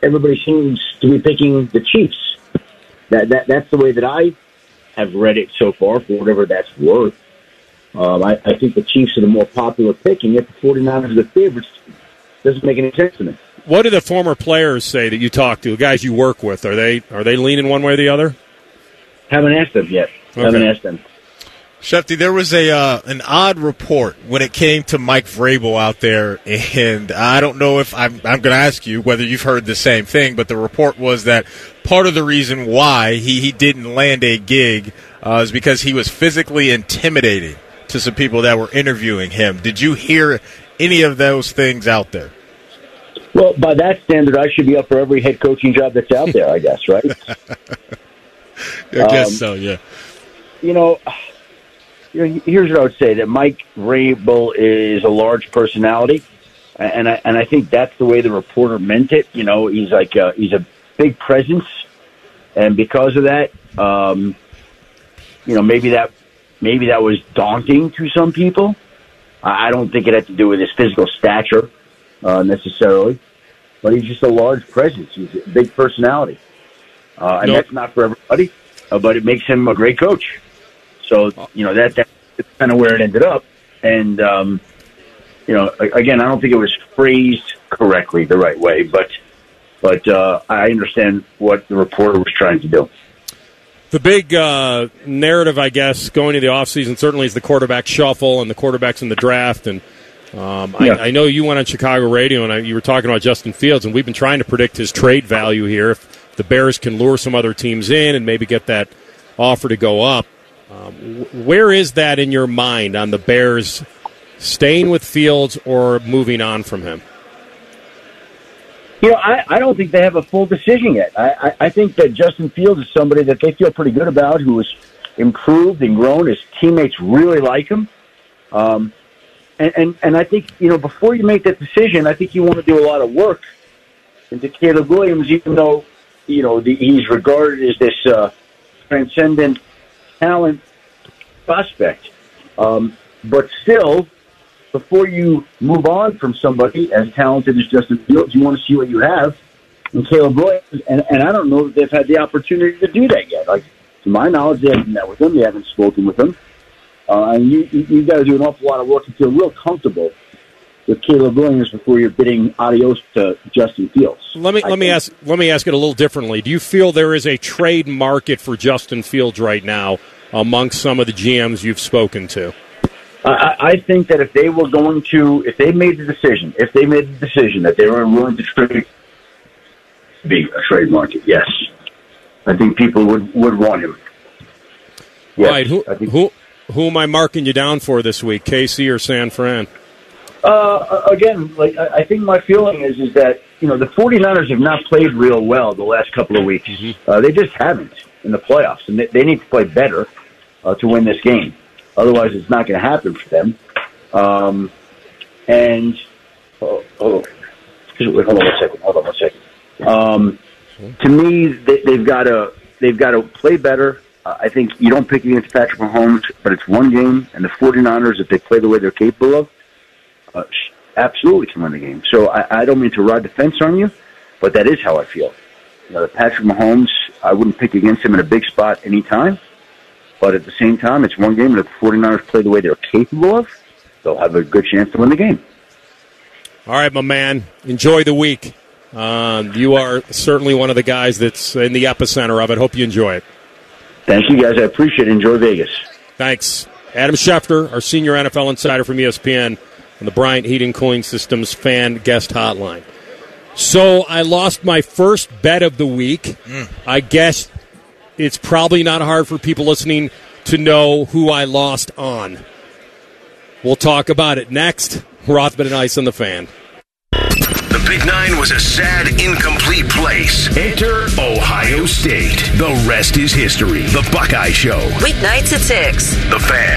everybody seems to be picking the Chiefs. That, that That's the way that I have read it so far, for whatever that's worth. Um, I, I think the Chiefs are the more popular pick, and yet the 49ers are the favorites. Doesn't make any sense to me. What do the former players say that you talk to, the guys you work with? Are they are they leaning one way or the other? Haven't asked them yet. Okay. Haven't asked them. Shefty, there was a uh, an odd report when it came to Mike Vrabel out there, and I don't know if I'm I'm going to ask you whether you've heard the same thing, but the report was that part of the reason why he, he didn't land a gig uh, is because he was physically intimidating to some people that were interviewing him. Did you hear any of those things out there? Well, by that standard, I should be up for every head coaching job that's out there. I guess, right? *laughs* I guess um, so. Yeah. You know, here's what I would say: that Mike Vrabel is a large personality. and I and I think that's the way the reporter meant it. You know, he's like uh, he's a big presence, and because of that, um, you know, maybe that maybe that was daunting to some people. I don't think it had to do with his physical stature uh, necessarily, but he's just a large presence. He's a big personality, uh, and No. that's not for everybody, uh, but it makes him a great coach. So you know that that's kind of where it ended up, and um, you know, again, I don't think it was phrased correctly the right way, but but uh, I understand what the reporter was trying to do. The big uh, narrative, I guess, going into the offseason certainly is the quarterback shuffle and the quarterbacks in the draft. And um, Yeah. I, I know you went on Chicago radio and I, you were talking about Justin Fields, and we've been trying to predict his trade value here. If the Bears can lure some other teams in and maybe get that offer to go up, um, where is that in your mind on the Bears staying with Fields or moving on from him? You know, I, I don't think they have a full decision yet. I, I, I think that Justin Fields is somebody that they feel pretty good about, who has improved and grown. His teammates really like him. Um, and, and, and I think, you know, before you make that decision, I think you want to do a lot of work into Caleb Williams, even though, you know, the, he's regarded as this uh, transcendent talent prospect. Um, but still, before you move on from somebody as talented as Justin Fields, you want to see what you have in Caleb Williams. And, and I don't know that they've had the opportunity to do that yet. Like, to my knowledge, they haven't met with him. They haven't spoken with him. Uh, and you, you, you got to do an awful lot of work to feel real comfortable with Caleb Williams before you're bidding adios to Justin Fields. Let me I let me ask let me ask it a little differently. Do you feel there is a trade market for Justin Fields right now amongst some of the GMs you've spoken to? I, think that if they were going to, if they made the decision, if they made the decision that they were willing to trade, be a trade market, yes, I think people would would want him. Yes, right. Who think, who who am I marking you down for this week? KC or San Fran? Uh, again, like I think my feeling is is that you know the 49ers have not played real well the last couple of weeks. Uh, they just haven't in the playoffs, and they, they need to play better uh, to win this game. Otherwise, it's not going to happen for them. Um, and oh, oh, wait, hold on one second. Hold on one second. Um, to me, they, they've got to they've got to play better. Uh, I think you don't pick against Patrick Mahomes, but it's one game, and the 49ers, if they play the way they're capable of, uh, absolutely can win the game. So I, I don't mean to ride the fence on you, but that is how I feel. You know, Patrick Mahomes, I wouldn't pick against him in a big spot any time. But at the same time, it's one game, and if the 49ers play the way they're capable of, they'll have a good chance to win the game. All right, my man. Enjoy the week. Um, you are certainly one of the guys that's in the epicenter of it. Hope you enjoy it. Thank you, guys. I appreciate it. Enjoy Vegas. Thanks. Adam Schefter, our senior NFL insider from ESPN on the Bryant Heating Cooling Systems fan guest hotline. So I lost my first bet of the week. Mm. I guess it's probably not hard for people listening to know who I lost on. We'll talk about it next. Rothman and Ice on the fan. The Big Nine was a sad, incomplete place. Enter Ohio State. The rest is history. The Buckeye Show. Weeknights at 6. The Fan.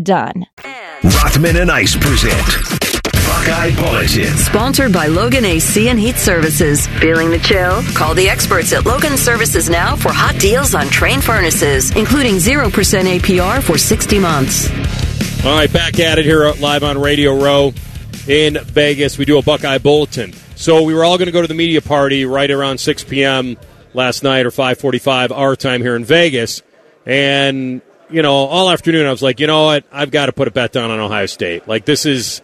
done. Rothman and Ice present Buckeye Bulletin. Sponsored by Logan AC and Heat Services. Feeling the chill? Call the experts at Logan Services now for hot deals on Trane furnaces, including 0% APR for 60 months. All right, back at it here live on Radio Row in Vegas. We do a Buckeye Bulletin. So we were all going to go to the media party right around 6 p.m. last night or 5:45 our time here in Vegas, and you know all afternoon I was like, you know what, I've got to put a bet down on Ohio State. Like this is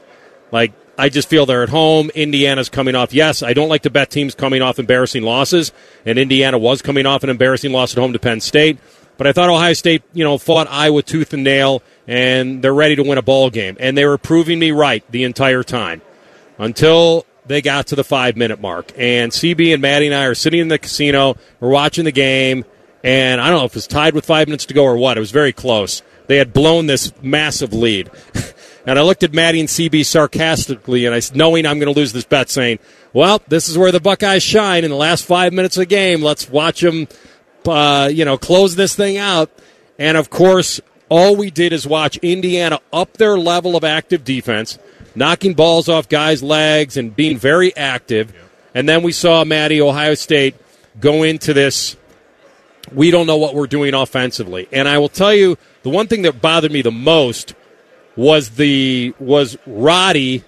like I just feel they're at home. Indiana's coming off. Yes, I don't like to bet teams coming off embarrassing losses, and Indiana was coming off an embarrassing loss at home to Penn State. But I thought Ohio State, you know, fought Iowa tooth and nail, and they're ready to win a ball game. And they were proving me right the entire time until they got to the five minute mark. And CB and Matty and I are sitting in the casino. We're watching the game. And I don't know if it was tied with five minutes to go or what. It was very close. They had blown this massive lead. *laughs* and I looked at Matty and CB sarcastically, and I, knowing I'm going to lose this bet, saying, well, this is where the Buckeyes shine in the last five minutes of the game. Let's watch them, uh, you know, close this thing out. And of course, all we did is watch Indiana up their level of active defense, knocking balls off guys' legs and being very active. And then we saw Matty, Ohio State, go into this. We don't know what we're doing offensively. And I will tell you, the one thing that bothered me the most was the was Roddy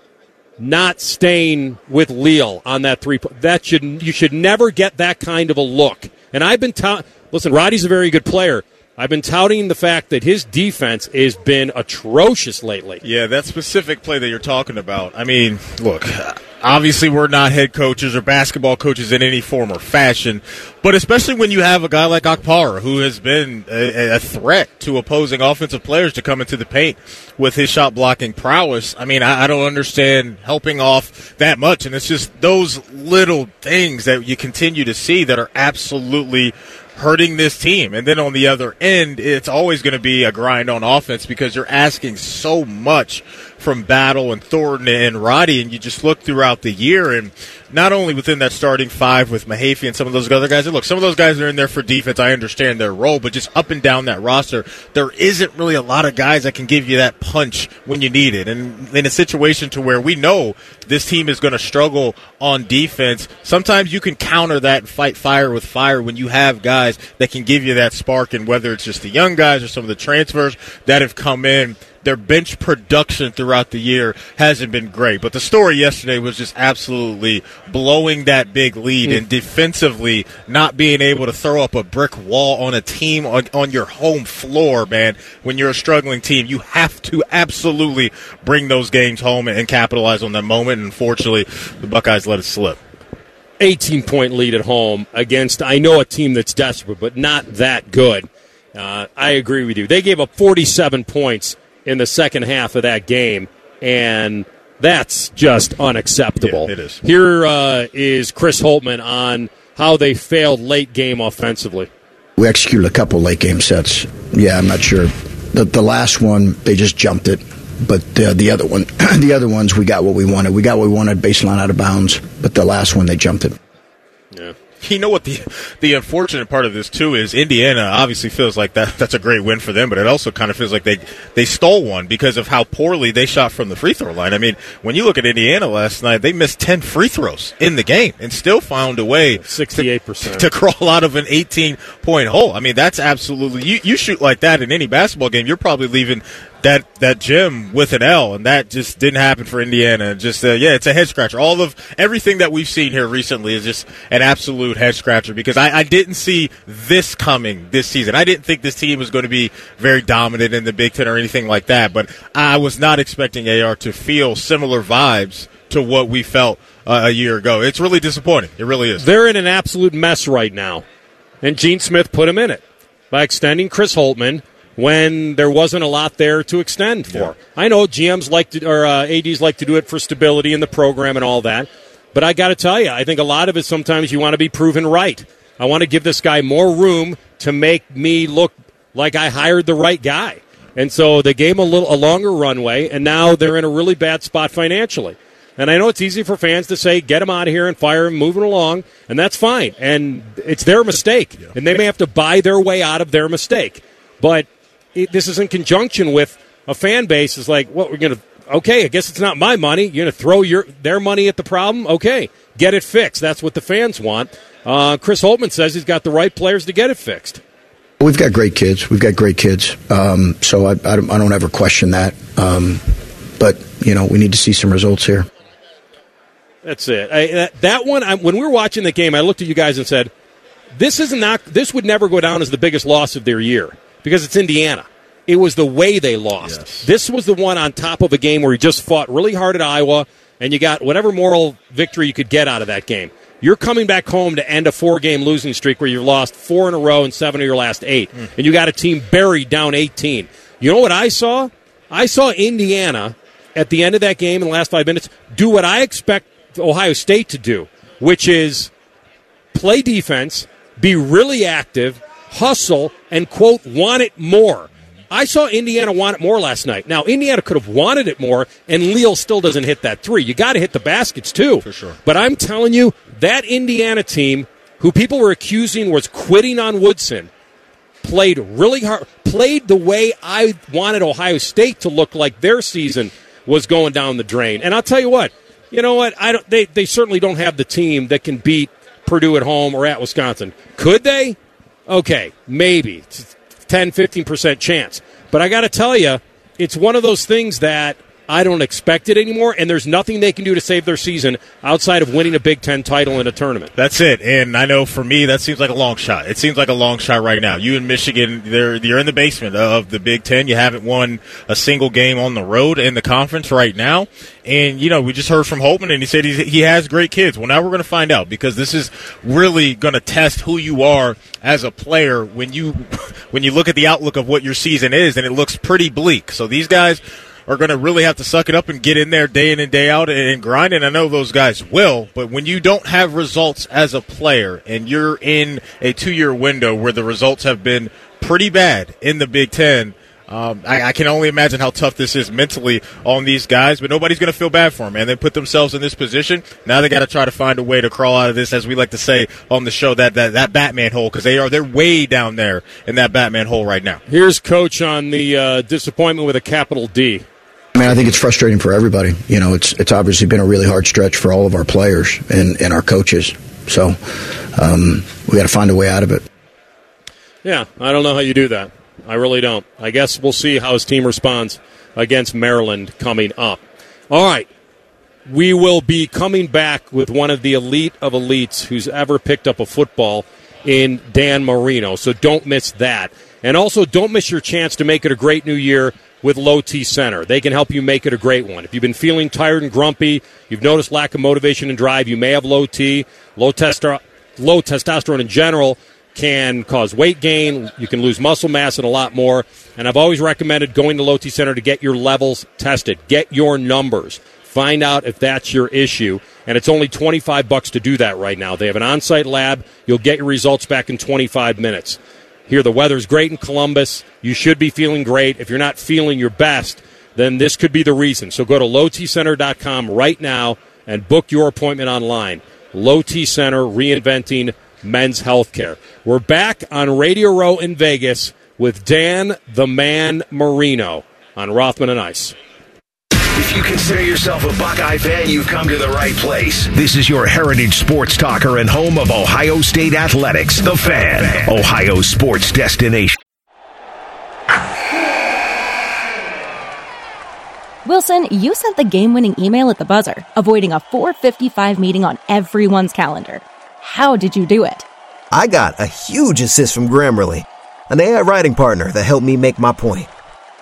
not staying with Leal on that three. That should you should never get that kind of a look. And I've been ta- listen. Roddy's a very good player. I've been touting the fact that his defense has been atrocious lately. Yeah, that specific play that you're talking about. I mean, look, obviously we're not head coaches or basketball coaches in any form or fashion, but especially when you have a guy like Okpara who has been a, a, threat to opposing offensive players to come into the paint with his shot blocking prowess. I mean, I, I don't understand helping off that much, and it's just those little things that you continue to see that are absolutely hurting this team. And then on the other end, it's always going to be a grind on offense because you're asking so much from Battle and Thornton and Roddy, and you just look throughout the year, and not only within that starting five with Mahaffey and some of those other guys. Look, some of those guys are in there for defense. I understand their role, but just up and down that roster, there isn't really a lot of guys that can give you that punch when you need it. And in a situation to where we know this team is going to struggle on defense, sometimes you can counter that and fight fire with fire when you have guys that can give you that spark. And whether it's just the young guys or some of the transfers that have come in their bench production throughout the year hasn't been great. But the story yesterday was just absolutely blowing that big lead mm. and defensively not being able to throw up a brick wall on a team on, on your home floor, man. When you're a struggling team, you have to absolutely bring those games home and capitalize on that moment. And unfortunately, the Buckeyes let it slip. 18 point lead at home against, I know, a team that's desperate, but not that good. Uh, I agree with you. They gave up 47 points in the second half of that game, and that's just unacceptable. Yeah, it is. Here uh, is Chris Holtmann on how they failed late game offensively. We executed a couple late game sets. Yeah, I'm not sure. The, the last one, they just jumped it. But uh, the other one, *clears throat* the other ones, we got what we wanted. We got what we wanted, baseline out of bounds. But the last one, they jumped it. Yeah *laughs* you know what the the unfortunate part of this too is Indiana obviously feels like that that's a great win for them, but it also kind of feels like they they stole one because of how poorly they shot from the free throw line. I mean, when you look at Indiana last night, they missed ten free throws in the game and still found a way sixty eight percent to crawl out of an eighteen point hole. I mean, that's absolutely you you shoot like that in any basketball game, you're probably leaving that that gym with an L, and that just didn't happen for Indiana. Just uh, yeah, it's a head scratcher. All of everything that we've seen here recently is just an absolute head scratcher because I, I didn't see this coming this season. I didn't think this team was going to be very dominant in the Big Ten or anything like that. But I was not expecting AR to feel similar vibes to what we felt uh, a year ago. It's really disappointing. It really is. They're in an absolute mess right now, and Gene Smith put them in it by extending Chris Holtmann when there wasn't a lot there to extend for. Yeah. I know GMs like to, or uh, ADs like to do it for stability in the program and all that, but I got to tell you, I think a lot of it sometimes you want to be proven right. I want to give this guy more room to make me look like I hired the right guy. And so they gave him a little a longer runway, and now they're in a really bad spot financially. And I know it's easy for fans to say, get him out of here and fire him, moving along, and that's fine. And it's their mistake, and they may have to buy their way out of their mistake. But it, this is in conjunction with a fan base is like, what we're going to okay, I guess it's not my money. You're going to throw your their money at the problem. Okay, get it fixed. That's what the fans want. Uh, Chris Holtmann says he's got the right players to get it fixed. We've got great kids. We've got great kids. Um, so I, I, don't, I, don't, ever question that. Um, but you know, we need to see some results here. That's it. I, that, that, one, I, when we were watching the game, I looked at you guys and said, "This is not. This would never go down as the biggest loss of their year." Because it's Indiana. It was the way they lost. Yes. This was the one on top of a game where he just fought really hard at Iowa, and you got whatever moral victory you could get out of that game. You're coming back home to end a four game losing streak where you've lost four in a row and seven of your last eight, mm. and you got a team buried down 18. You know what I saw? I saw Indiana at the end of that game in the last five minutes do what I expect Ohio State to do, which is play defense, be really active, hustle, and quote, want it more. I saw Indiana want it more last night. Now, Indiana could have wanted it more, and Leal still doesn't hit that three. You got to hit the baskets, too. For sure. But I'm telling you, that Indiana team, who people were accusing was quitting on Woodson, played really hard, played the way I wanted Ohio State to look like their season was going down the drain. And I'll tell you what, you know what? I don't. They they certainly don't have the team that can beat Purdue at home or at Wisconsin. Could they? Okay, maybe. It's 10, 15% chance. But I got to tell you, it's one of those things that I don't expect it anymore, and there's nothing they can do to save their season outside of winning a Big Ten title in a tournament. That's it. And I know for me, that seems like a long shot. It seems like a long shot right now. You and Michigan, they're, you're in the basement of the Big Ten. You haven't won a single game on the road in the conference right now. And, you know, we just heard from Holtmann, and he said he has great kids. Well, now we're going to find out because this is really going to test who you are as a player when you *laughs* when you look at the outlook of what your season is, and it looks pretty bleak. So these guys are going to really have to suck it up and get in there day in and day out and grind. And I know those guys will, but when you don't have results as a player and you're in a two year window where the results have been pretty bad in the Big Ten, um, I, I, can only imagine how tough this is mentally on these guys, but nobody's going to feel bad for them, man. They put themselves in this position. Now they got to try to find a way to crawl out of this, as we like to say on the show, that that, that Batman hole, because they are they're way down there in that Batman hole right now. Here's coach on the uh, disappointment with a capital D. I mean, I think it's frustrating for everybody. You know, it's it's obviously been a really hard stretch for all of our players and, and our coaches. So um, we got to find a way out of it. Yeah, I don't know how you do that. I really don't. I guess we'll see how his team responds against Maryland coming up. All right. We will be coming back with one of the elite of elites who's ever picked up a football in Dan Marino. So don't miss that. And also, don't miss your chance to make it a great new year with Low T Center. They can help you make it a great one. If you've been feeling tired and grumpy, you've noticed lack of motivation and drive, you may have low T, low, testero- low testosterone in general can cause weight gain. You can lose muscle mass and a lot more. And I've always recommended going to Low T Center to get your levels tested, get your numbers, find out if that's your issue. And it's only 25 bucks to do that right now. They have an on-site lab. You'll get your results back in 25 minutes. Here, the weather's great in Columbus. You should be feeling great. If you're not feeling your best, then this could be the reason. So go to lowtcenter.com right now and book your appointment online. Low T Center, reinventing men's healthcare. We're back on Radio Row in Vegas with Dan the Man Marino on Rothman and Ice. If you consider yourself a Buckeye fan, you've come to the right place. This is your heritage sports talker and home of Ohio State Athletics, The Fan, Ohio sports destination. Wilson, you sent the game-winning email at the buzzer, avoiding a 4:55 meeting on everyone's calendar. How did you do it? I got a huge assist from Grammarly, an AI writing partner that helped me make my point.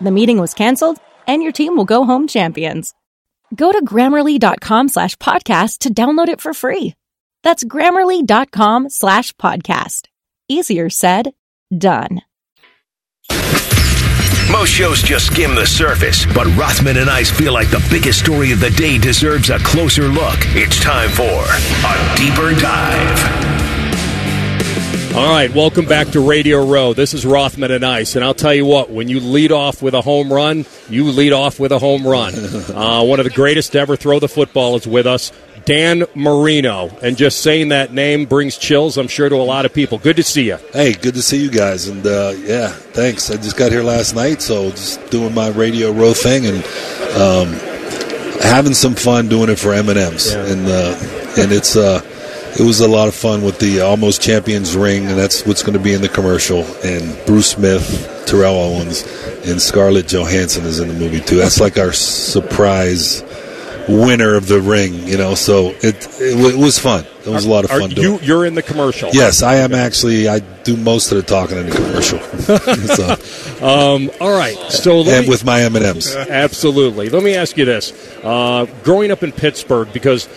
The meeting was canceled, and your team will go home champions. Go to grammarly.com slash podcast to download it for free. That's grammarly.com slash podcast. Easier said, done. Most shows just skim the surface, but Rothman and I feel like the biggest story of the day deserves a closer look. It's time for a deeper dive. All right, welcome back to Radio Row. This is Rothman and Ice, and I'll tell you what: when you lead off with a home run, you lead off with a home run. *laughs* Uh, one of the greatest to ever throw the football is with us, Dan Marino, and just saying that name brings chills, I'm sure, to a lot of people. Good to see you. Hey, good to see you guys, and uh, yeah, thanks. I just got here last night, so just doing my Radio Row thing and um, having some fun doing it for M and M's, and uh, and it's. Uh, it was a lot of fun with the Almost Champions ring, and that's what's going to be in the commercial. And Bruce Smith, Terrell Owens, and Scarlett Johansson is in the movie too. That's like our surprise winner of the ring. You know, so it it, it was fun. It was a lot of fun you you're in the commercial. Yes, I am actually. I do most of the talking in the commercial. *laughs* so, Um, all right. So and me- with my M and M's. Absolutely. Let me ask you this: uh, growing up in Pittsburgh, because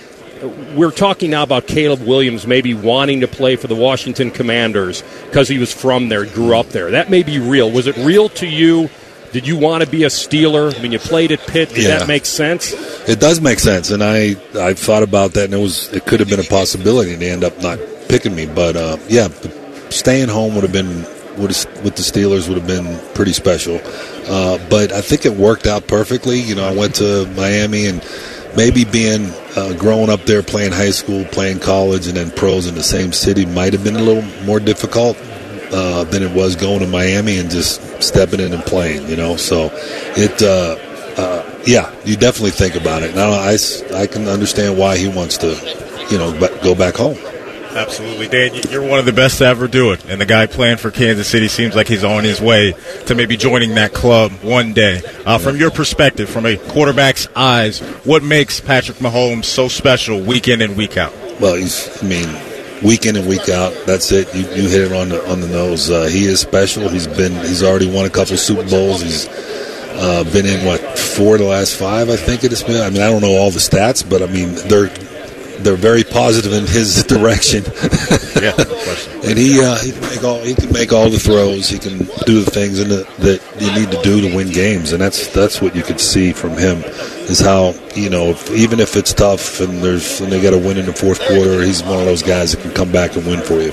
we're talking now about Caleb Williams maybe wanting to play for the Washington Commanders because he was from there, grew up there. That may be real. Was it real to you? Did you want to be a Steeler? I mean, you played at Pitt. Did Yeah. that make sense? It does make sense, and I I thought about that, and it was it could have been a possibility, and they end up not picking me. But uh, yeah, staying home would have been would have, with the Steelers would have been pretty special. Uh, but I think it worked out perfectly. You know, I went to Miami, and maybe being uh, growing up there, playing high school, playing college, and then pros in the same city might have been a little more difficult uh, than it was going to Miami and just stepping in and playing. You know, so it. Uh, uh, yeah, you definitely think about it. Now I, I can understand why he wants to, you know, go back home. Absolutely, Dan. you- You're one of the best to ever do it, and the guy playing for Kansas City seems like he's on his way to maybe joining that club one day. Uh, from your perspective, from a quarterback's eyes, what makes Patrick Mahomes so special week in and week out? Well, he's, I mean, week in and week out. That's it. You, you hit it on the on the nose. Uh, he is special. He's been he's already won a couple Super Bowls. He's uh, been in what four of the last five, I think it has been. I mean, I don't know all the stats, but I mean they're they're very positive in his *laughs* direction. Yeah, no *laughs* and he uh, he can make all he can make all the throws. He can do the things in the, that you need to do to win games, and that's that's what you could see from him is how you know if, even if it's tough and there's and they got to win in the fourth quarter, he's one of those guys that can come back and win for you.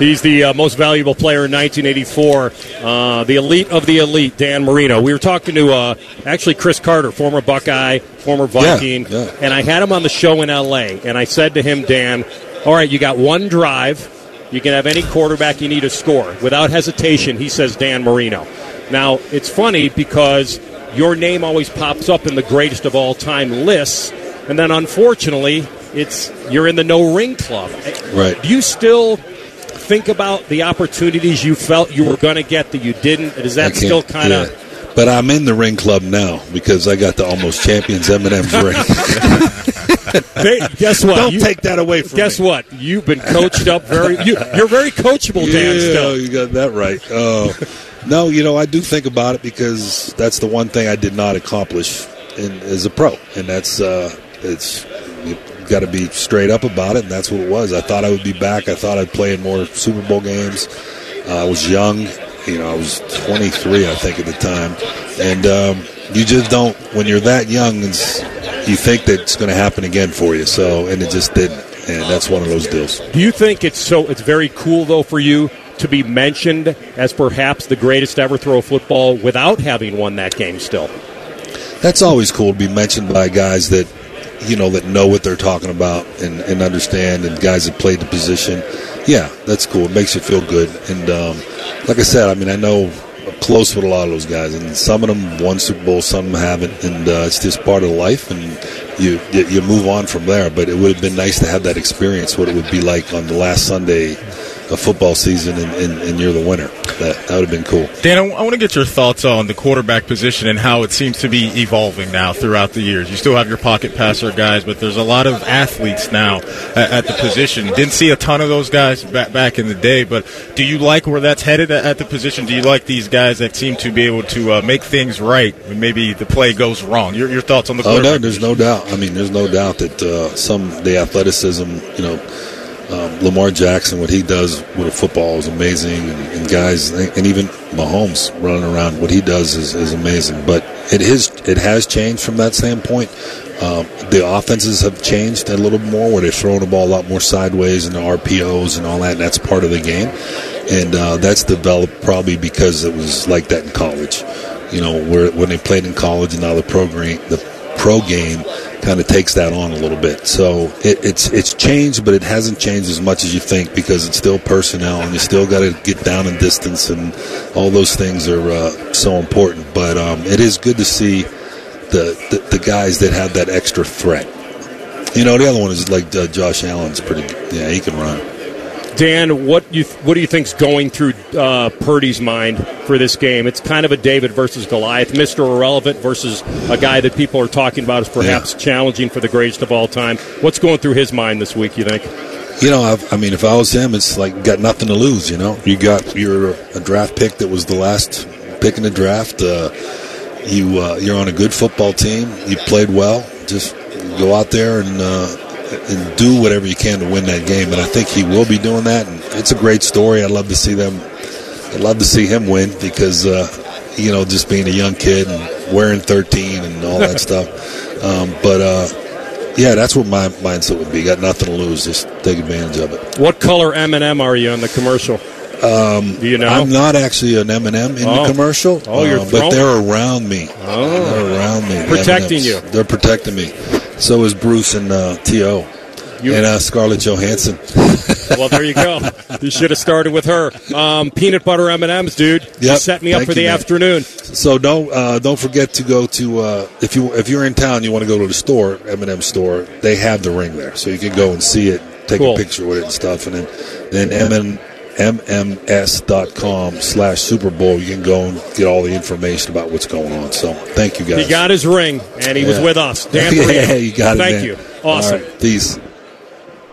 He's the uh, most valuable player in 1984, uh, the elite of the elite, Dan Marino. We were talking to uh, actually Cris Carter, former Buckeye, former Viking, Yeah, yeah. and I had him on the show in L.A. And I said to him, Dan, all right, you got one drive. You can have any quarterback you need to score. Without hesitation, he says Dan Marino. Now, it's funny because your name always pops up in the greatest of all time lists, and then unfortunately, it's you're in the no ring club. Right. Do you still think about the opportunities you felt you were going to get that you didn't? Is that still kind of? yeah. But I'm in the ring club now because I got the almost champions M&M's ring. *laughs* *laughs* guess what? Don't You- take that away from Guess me. Guess what? You've been coached up very. You, you're very coachable, Dan. Yeah, Still, you got that right. Uh, no, you know I do think about it because that's the one thing I did not accomplish in, as a pro, and that's uh, it's you got to be straight up about it, and that's what it was. I thought I would be back. I thought I'd play in more Super Bowl games. Uh, I was young, you know, I was 23, I think, at the time, and um, you just don't when you're that young, you think that it's going to happen again for you. So, and it just didn't, and that's one of those deals. do you think it's so? It's very cool though for you to be mentioned as perhaps the greatest ever throw a football without having won that game. Still, That's always cool to be mentioned by guys that you know that know what they're talking about and, and understand, and guys that played the position. Yeah, that's cool. It makes you feel good. And um, like I said, I mean, I know I'm close with a lot of those guys, and some of them won Super Bowl, some of them haven't, and uh, it's just part of life. And you you you move on from there. But it would have been nice to have that experience, what it would be like on the last Sunday of football season, and, and, and you're the winner. That that would have been cool. Dan, I, want to get your thoughts on the quarterback position and how it seems to be evolving now throughout the years. You still have your pocket passer guys, but there's a lot of athletes now at, at the position. Didn't see a ton of those guys back, back in the day, but do you like where that's headed at, at the position? Do you like these guys that seem to be able to uh, make things right when maybe the play goes wrong? Your, your thoughts on the Oh no, there's no doubt. I mean, there's no doubt that uh, some the athleticism, you know, um, Lamar Jackson, what he does with a football is amazing, and, and guys, and even Mahomes running around, what he does is, is amazing. But it is it has changed from that standpoint. Um, the offenses have changed a little more, where they're throwing the ball a lot more sideways and the RPOs and all that. And that's part of the game, and uh, that's developed probably because it was like that in college. You know, where when they played in college, and now the program, the pro game kind of takes that on a little bit. So it, it's it's changed, but it hasn't changed as much as you think because it's still personnel, and you still got to get down in distance, and all those things are uh, so important. But um, it is good to see the, the the guys that have that extra threat. You know, the other one is like uh, Josh Allen's pretty. Yeah, he can run. Dan, what you what do you think's going through uh, Purdy's mind for this game? It's kind of a David versus Goliath, Mister Irrelevant versus a guy that people are talking about as perhaps yeah. challenging for the greatest of all time. What's going through his mind this week? You think? You know, I've, i mean, if I was him, it's like got nothing to lose. You know, you got you're a draft pick that was the last pick in the draft. Uh, you uh, you're on a good football team. You played well. Just go out there and uh, and do whatever you can to win that game. And I think he will be doing that. And it's a great story. I'd love to see them. I'd love to see him win because uh, you know just being a young kid and wearing 13 and all that *laughs* stuff. Um, but uh, yeah, that's what my mindset would be. Got nothing to lose. Just take advantage of it. What color M&M are you in the commercial? Um, Do you know? I'm not actually an M&M in oh. the commercial. Oh, you're uh, but they're around me. Oh. They're around me. Protecting M&Ms. you. They're protecting me. So is Bruce and uh, T.O. You- and uh, Scarlett Johansson. *laughs* well, there you go. You should have started with her. Um, peanut butter M and M's, dude. You set me up Thank for the man. afternoon. So don't uh, don't forget to go to uh, if you if you're in town, you want to go to the store, M&M store. They have the ring there, so you can go and see it, take Cool. a picture with it and stuff, and then then MN, mms.com slash Super Bowl. You can go and get all the information about what's going on. So thank you guys. He got his ring, and he was with us. Dan *laughs* yeah, Marino. you got it. Thank man. you. Awesome. Right, peace.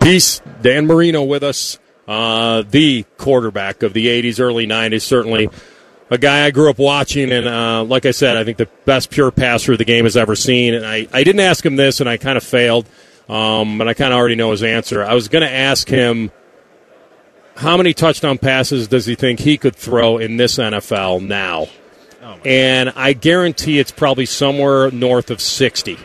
Peace. Dan Marino with us. Uh, the quarterback of the 80s, early 90s, certainly a guy I grew up watching. And uh, like I said, I think the best pure passer the game has ever seen. And I, I didn't ask him this, and I kind of failed. Um, and I kind of already know his answer. I was going to ask him how many touchdown passes does he think he could throw in this NFL now? Oh, and I guarantee it's probably somewhere north of 60.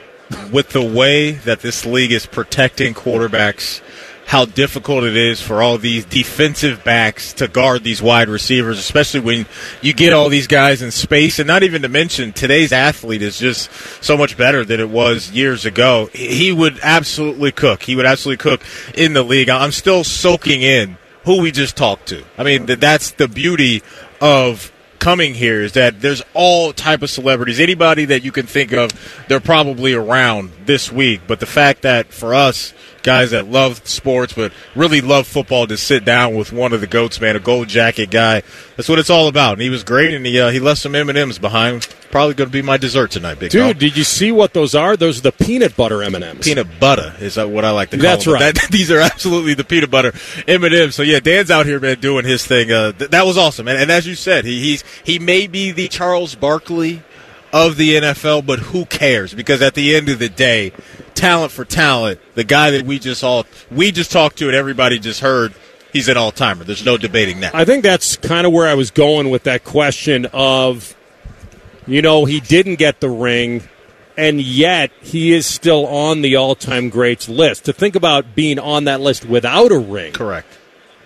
with the way that this league is protecting quarterbacks, how difficult it is for all these defensive backs to guard these wide receivers, especially when you get all these guys in space. And not even to mention, today's athlete is just so much better than it was years ago. He would absolutely cook. He would absolutely cook in the league. I'm still soaking in who we just talked to. I mean, th- that's the beauty of coming here is that there's all type of celebrities anybody that you can think of they're probably around this week but the fact that for us guys that love sports but really love football to sit down with one of the goats man a gold jacket guy that's what it's all about and he was great and he, uh, he left some m&ms behind probably going to be my dessert tonight big Dude, dog. did you see what those are? Those are the peanut butter M&Ms. peanut butter is uh, what I like to call That's them. right. That- *laughs* these are absolutely the peanut butter M and M's. So yeah, Dan's out here, man, doing his thing. Uh, th- that was awesome, and, and as you said, he, he's he may be the Charles Barkley of the NFL, but who cares? Because at the end of the day, talent for talent, the guy that we just all we just talked to and everybody just heard, he's an all timer. There's no debating that. I think that's kind of where I was going with that question of, you know, he didn't get the ring, and yet he is still on the all-time greats list. To think about being on that list without a ring, Correct.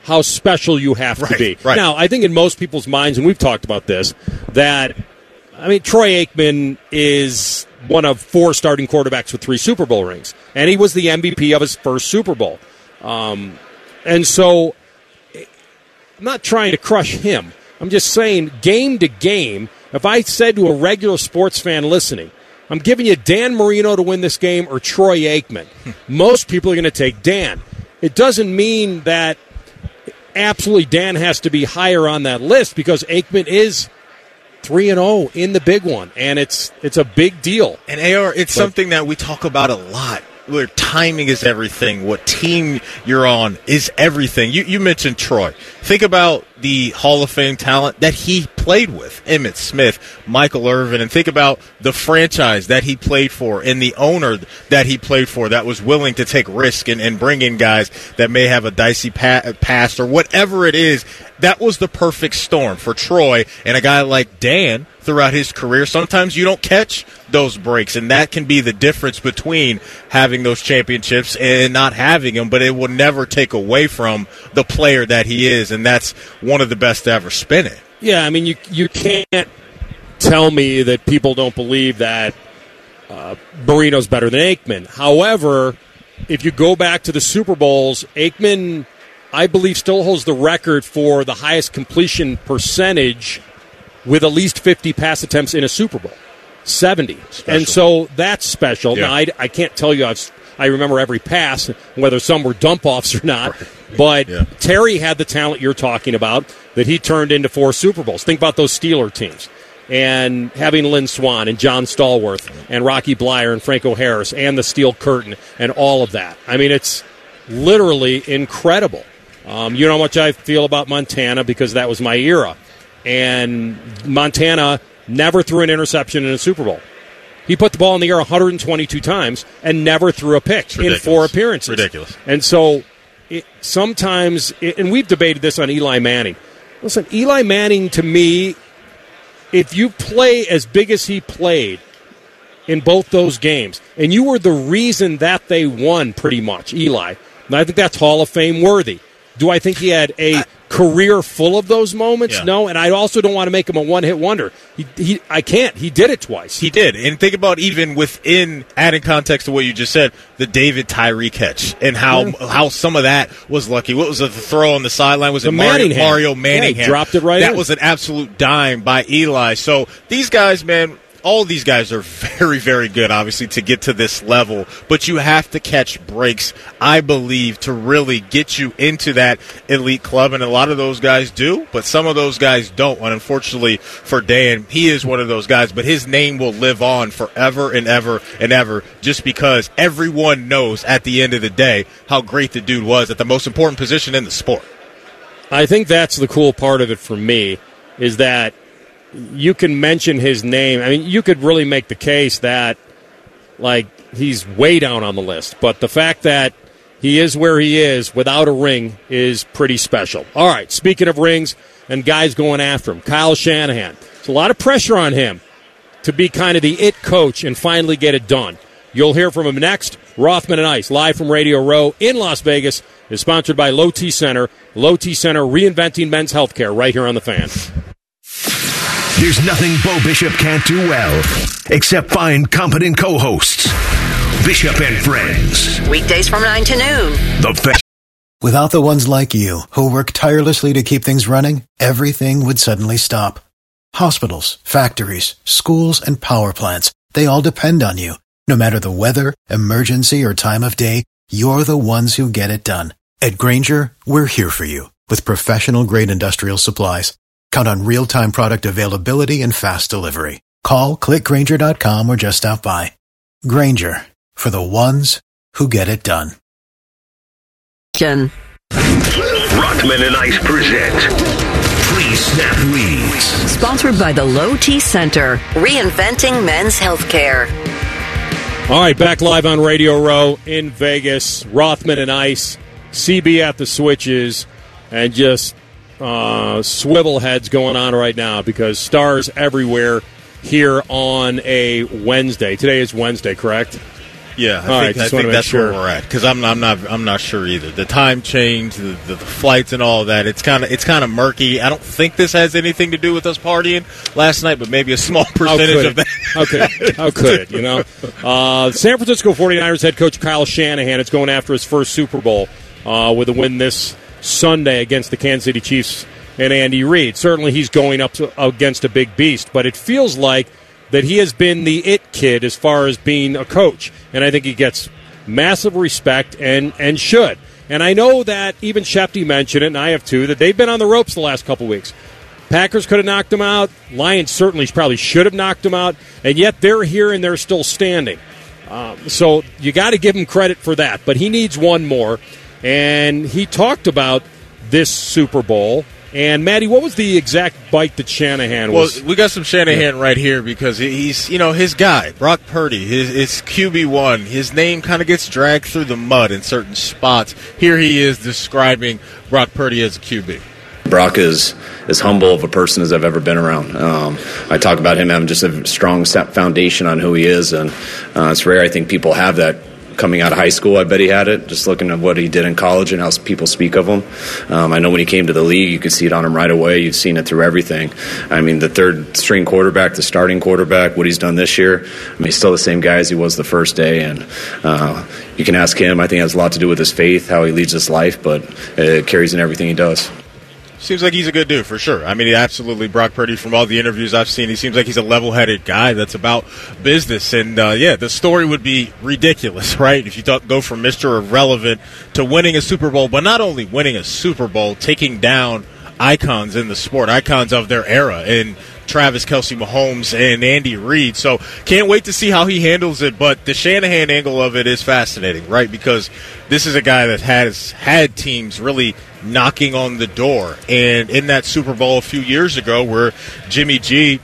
how special you have to be. right. Now, I think in most people's minds, and we've talked about this, that I mean, Troy Aikman is one of four starting quarterbacks with three Super Bowl rings, and he was the MVP of his first Super Bowl. Um, and so, I'm not trying to crush him. I'm just saying, game to game, if I said to a regular sports fan listening, I'm giving you Dan Marino to win this game or Troy Aikman, most people are going to take Dan. It doesn't mean that absolutely Dan has to be higher on that list because Aikman is 3 and 0 in the big one and it's it's a big deal. And AR, it's something that we talk about a lot. Where timing is everything. What team you're on is everything. You, you mentioned Troy. Think about the Hall of Fame talent that he played with Emmitt Smith, Michael Irvin, and think about the franchise that he played for and the owner that he played for that was willing to take risk and, and bring in guys that may have a dicey pa- past or whatever it is. That was the perfect storm for Troy and a guy like Dan throughout his career. Sometimes you don't catch those breaks, and that can be the difference between having those championships and not having them. But it will never take away from the player that he is, and that's one of the best to ever spin it. Yeah, I mean you you can't tell me that people don't believe that uh, Marino's better than Aikman. However, if you go back to the Super Bowls, Aikman, I believe, still holds the record for the highest completion percentage with at least 50 pass attempts in a Super Bowl. 70. And so that's special. Yeah. Now, I, I can't tell you I've, I remember every pass, whether some were dump offs or not. But Yeah. Terry had the talent you're talking about that he turned into four Super Bowls. Think about those Steeler teams. And having Lynn Swann and John Stallworth and Rocky Bleier and Franco Harris and the Steel Curtain and all of that. I mean, it's literally incredible. Um, you know how much I feel about Montana because that was my era. And Montana never threw an interception in a Super Bowl. He put the ball in the air 122 times and never threw a pick in four appearances. Ridiculous. And so it, sometimes, it, and we've debated this on Eli Manning. Listen, Eli Manning to me, if you play as big as he played in both those games, and you were the reason that they won pretty much, Eli, and I think that's Hall of Fame worthy. Do I think he had a career full of those moments? Yeah. No, and I also don't want to make him a one hit wonder. He, he, I can't. He did it twice. He did. And think about even within adding context to what you just said, the David Tyree catch and how how some of that was lucky. What was the throw on the sideline? Was The it Mario, Manningham. Yeah, he dropped it right That in. was an absolute dime by Eli. So these guys, man, all these guys are *laughs* very, very good, obviously, to get to this level. But you have to catch breaks, I believe, to really get you into that elite club. And a lot of those guys do, but some of those guys don't. And unfortunately for Dan, he is one of those guys, but his name will live on forever and ever and ever just because everyone knows at the end of the day how great the dude was at the most important position in the sport. I think that's the cool part of it for me is that you can mention his name. I mean, you could really make the case that like he's way down on the list, but the fact that he is where he is without a ring is pretty special. All right, speaking of rings and guys going after him, Kyle Shanahan. It's a lot of pressure on him to be kind of the it coach and finally get it done. You'll hear from him next. Rothman and Ice, live from Radio Row in Las Vegas, is sponsored by Low T Center. Low T Center reinventing men's healthcare right here on the fan. There's nothing Bo Bishop can't do well, except find competent co-hosts. Bishop and Friends. Weekdays from 9 to noon. The fa- Without the ones like you, who work tirelessly to keep things running, everything would suddenly stop. Hospitals, factories, schools, and power plants, they all depend on you. No matter the weather, emergency, or time of day, you're the ones who get it done. At Grainger, we're here for you with professional grade industrial supplies. Count on real time product availability and fast delivery. Call clickgrainger.com or just stop by. Grainger for the ones who get it done. Jen. Rothman and Ice present. Please snap leads. Sponsored by the Low T Center, reinventing men's healthcare. All right, back live on Radio Row in Vegas. Rothman and Ice, CB at the switches, and just uh, swivel heads going on right now because stars everywhere here on a Wednesday. Today is Wednesday, correct? Yeah, I All think, right, I think that's sure. where we're at because I'm, I'm not I'm not sure either. The time change, the, the, the flights, and all that. It's kind of it's kind of murky. I don't think this has anything to do with us partying last night, but maybe a small *laughs* percentage of that. How could it? How could it? You know, *laughs* uh, San Francisco 49ers head coach Kyle Shanahan is going after his first Super Bowl uh, with a win this Sunday against the Kansas City Chiefs and Andy Reid. Certainly, he's going up to, against a big beast, but it feels like that he has been the it kid as far as being a coach, and I think he gets massive respect and and should. And I know that even Schefty mentioned it, and I have too, that they've been on the ropes the last couple weeks. Packers could have knocked them out. Lions certainly probably should have knocked them out, and yet they're here and they're still standing. Um, so you got to give him credit for that. But he needs one more, and he talked about this Super Bowl. And Matty, what was the exact bite that Shanahan Well, we got some Shanahan right here because he's, you know, his guy, Brock Purdy, his, his QB1. His name kind of gets dragged through the mud in certain spots. Here he is describing Brock Purdy as a QB. Brock is as humble of a person as I've ever been around. Um, I talk about him having just a strong foundation on who he is, and uh, it's rare. I think people have that coming out of high school. I bet he had it. Just looking at what he did in college and how people speak of him. Um, I know when he came to the league, you could see it on him right away. You've seen it through everything. I mean, the third string quarterback, the starting quarterback, what he's done this year. I mean, he's still the same guy as he was the first day, and uh, you can ask him. I think it has a lot to do with his faith, how he leads his life, but it carries in everything he does. Seems like he's a good dude for sure. I mean, absolutely Brock Purdy. From all the interviews I've seen, he seems like he's a level-headed guy that's about business. And uh, yeah, the story would be ridiculous, *laughs* right? If you go from Mister Irrelevant to winning a Super Bowl, but not only winning a Super Bowl, taking down icons in the sport, icons of their era, and Travis Kelce Mahomes and Andy Reid. So can't wait to see how he handles it. But the Shanahan angle of it is fascinating, right? Because this is a guy that has had teams really knocking on the door. And in that Super Bowl a few years ago where Jimmy G,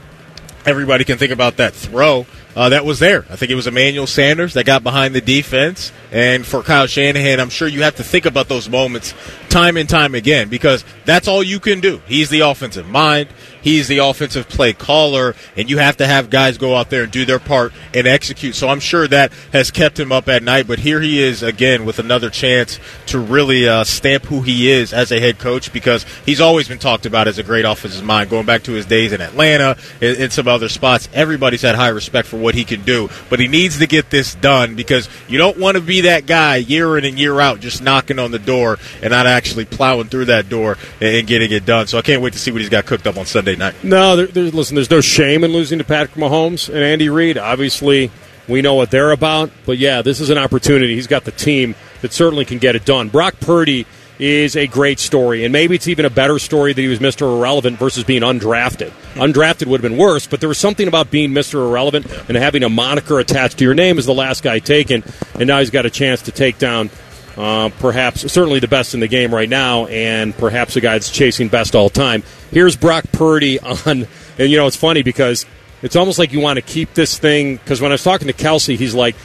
everybody can think about that throw. Uh, that was there. I think it was Emmanuel Sanders that got behind the defense. And for Kyle Shanahan, I'm sure you have to think about those moments time and time again because that's all you can do. He's the offensive mind. He's the offensive play caller, and you have to have guys go out there and do their part and execute. So I'm sure that has kept him up at night. But here he is again with another chance to really uh, stamp who he is as a head coach because he's always been talked about as a great offensive mind. Going back to his days in Atlanta and, and some other spots, everybody's had high respect for what he can do. But he needs to get this done because you don't want to be that guy year in and year out just knocking on the door and not actually plowing through that door and getting it done. So I can't wait to see what he's got cooked up on Sunday night. No, there, there's, listen, there's no shame in losing to Patrick Mahomes and Andy Reid. Obviously, we know what they're about. But yeah, this is an opportunity. He's got the team that certainly can get it done. Brock Purdy is a great story, and maybe it's even a better story that he was Mr. Irrelevant versus being undrafted. Undrafted would have been worse, but there was something about being Mr. Irrelevant and having a moniker attached to your name as the last guy taken, and now he's got a chance to take down uh, perhaps certainly the best in the game right now, and perhaps the guy that's chasing best all time. Here's Brock Purdy *laughs* on, and you know it's funny because it's almost like you want to keep this thing because when I was talking to Kelce, he's like.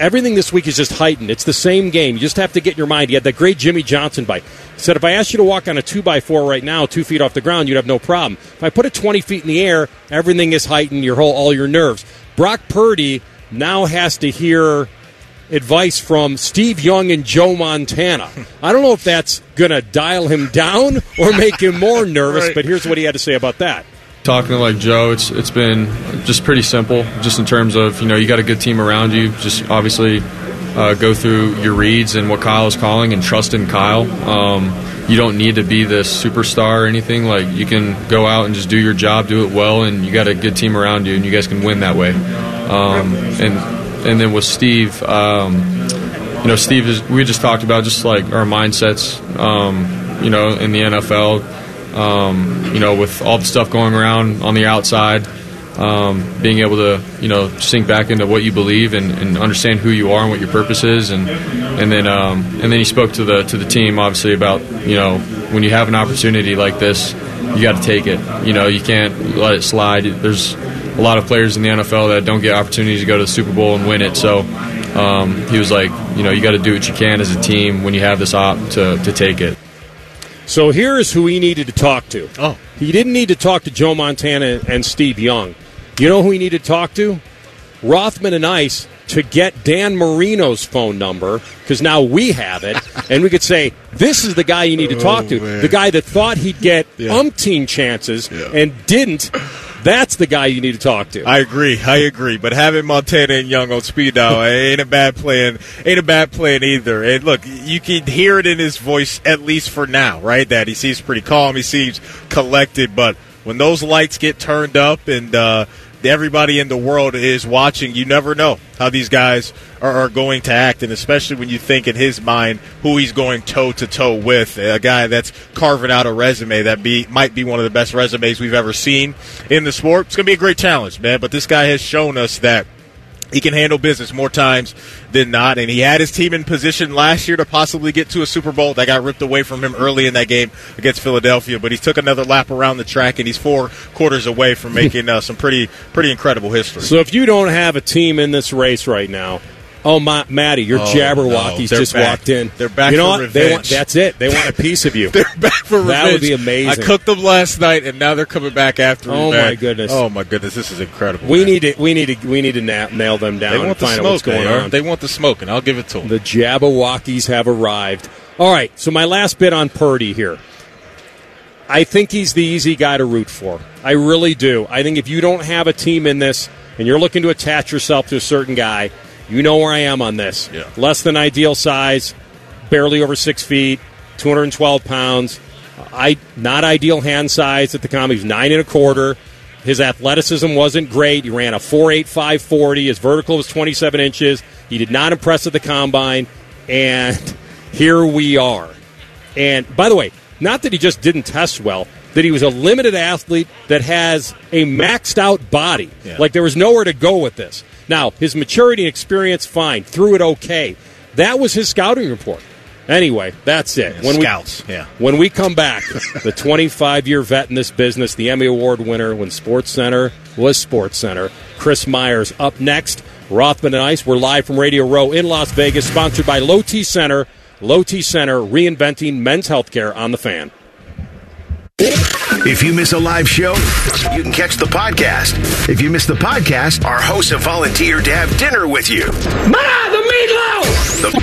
Everything this week is just heightened. It's the same game. You just have to get in your mind. He had that great Jimmy Johnson bite. He said, if I asked you to walk on a 2 by 4 right now, two feet off the ground, you'd have no problem. If I put it 20 feet in the air, everything is heightened, your whole, all your nerves. Brock Purdy now has to hear advice from Steve Young and Joe Montana. *laughs* I don't know if that's going to dial him down or make him more *laughs* nervous, Right. but here's what he had to say about that. Talking to like Joe, it's it's been just pretty simple, just in terms of you know you got a good team around you. Just obviously uh, go through your reads and what Kyle is calling, and trust in Kyle. Um, you don't need to be this superstar or anything. Like you can go out and just do your job, do it well, and you got a good team around you, and you guys can win that way. Um, and and then with Steve, um, you know, Steve is. We just talked about just like our mindsets. Um, you know, in the NFL um, you know, with all the stuff going around on the outside, um, being able to, you know, sink back into what you believe and, and understand who you are and what your purpose is, and and then um, and then he spoke to the to the team obviously about, you know, when you have an opportunity like this, you got to take it. You know, you can't let it slide. There's a lot of players in the NFL that don't get opportunities to go to the Super Bowl and win it. So um, he was like, you know, you got to do what you can as a team when you have this op to, to take it. So here's who he needed to talk to. Oh. He didn't need to talk to Joe Montana and Steve Young. You know who he needed to talk to? Rothman and Ice to get Dan Marino's phone number because now we have it, *laughs* and we could say this is the guy you need to talk to. man. The guy that thought he'd get Yeah. umpteen chances and didn't. That's the guy you need to talk to. I agree. I agree. But having Montana and Young on speed dial ain't a bad plan. Ain't a bad plan either. And look, you can hear it in his voice at least for now, right? That he seems pretty calm. He seems collected. But when those lights get turned up and uh, everybody in the world is watching, you never know how these guys are, are going to act. And especially when you think in his mind who he's going toe to toe with, a guy that's carving out a resume that be might be one of the best resumes we've ever seen in the sport. It's going to be a great challenge, man. But this guy has shown us that he can handle business more times than not, and he had his team in position last year to possibly get to a Super Bowl. That got ripped away from him early in that game against Philadelphia, but he took another lap around the track, and he's four quarters away from *laughs* making uh, some pretty pretty incredible history. So if you don't have a team in this race right now, oh my, Matty, your Oh, Jabbawockeez no. Just back. walked in. They're back You know for what? They want, that's it. They want a piece of you. *laughs* they're back for revenge. That would be amazing. I cooked them last night, and now they're coming back after. Oh, revenge. my goodness. Oh my goodness! This is incredible. we man. need to we need to we need to na- nail them down They and want the find out smoke. what's going AR. on. They want the smoke, and I'll give it to them. The Jabbawockeez have arrived. All right, so my last bit on Purdy here. I think he's the easy guy to root for. I really do. I think if you don't have a team in this and you're looking to attach yourself to a certain guy, you know where I am on this. Yeah. Less than ideal size, barely over six feet, 212 pounds. I not ideal hand size at the combine. He was nine and a quarter. His athleticism wasn't great. He ran a 4.85 40. His vertical was 27 inches. He did not impress at the combine. And *laughs* here we are. And by the way, not that he just didn't test well, that he was a limited athlete that has a maxed out body. Yeah. Like there was nowhere to go with this. Now, his maturity and experience, fine. Threw it okay. That was his scouting report. Anyway, that's it. Yeah, scouts, we, yeah. When we come back, the *laughs* 25 year vet in this business, the Emmy Award winner when Sports Center was Sports Center, Chris Myers up next. Rothman and Ice, we're live from Radio Row in Las Vegas, sponsored by Low T Center. Low T Center, reinventing men's healthcare on the fan. If you miss a live show, you can catch the podcast. If you miss the podcast, our hosts have volunteered to have dinner with you. Ma, the meatloaf!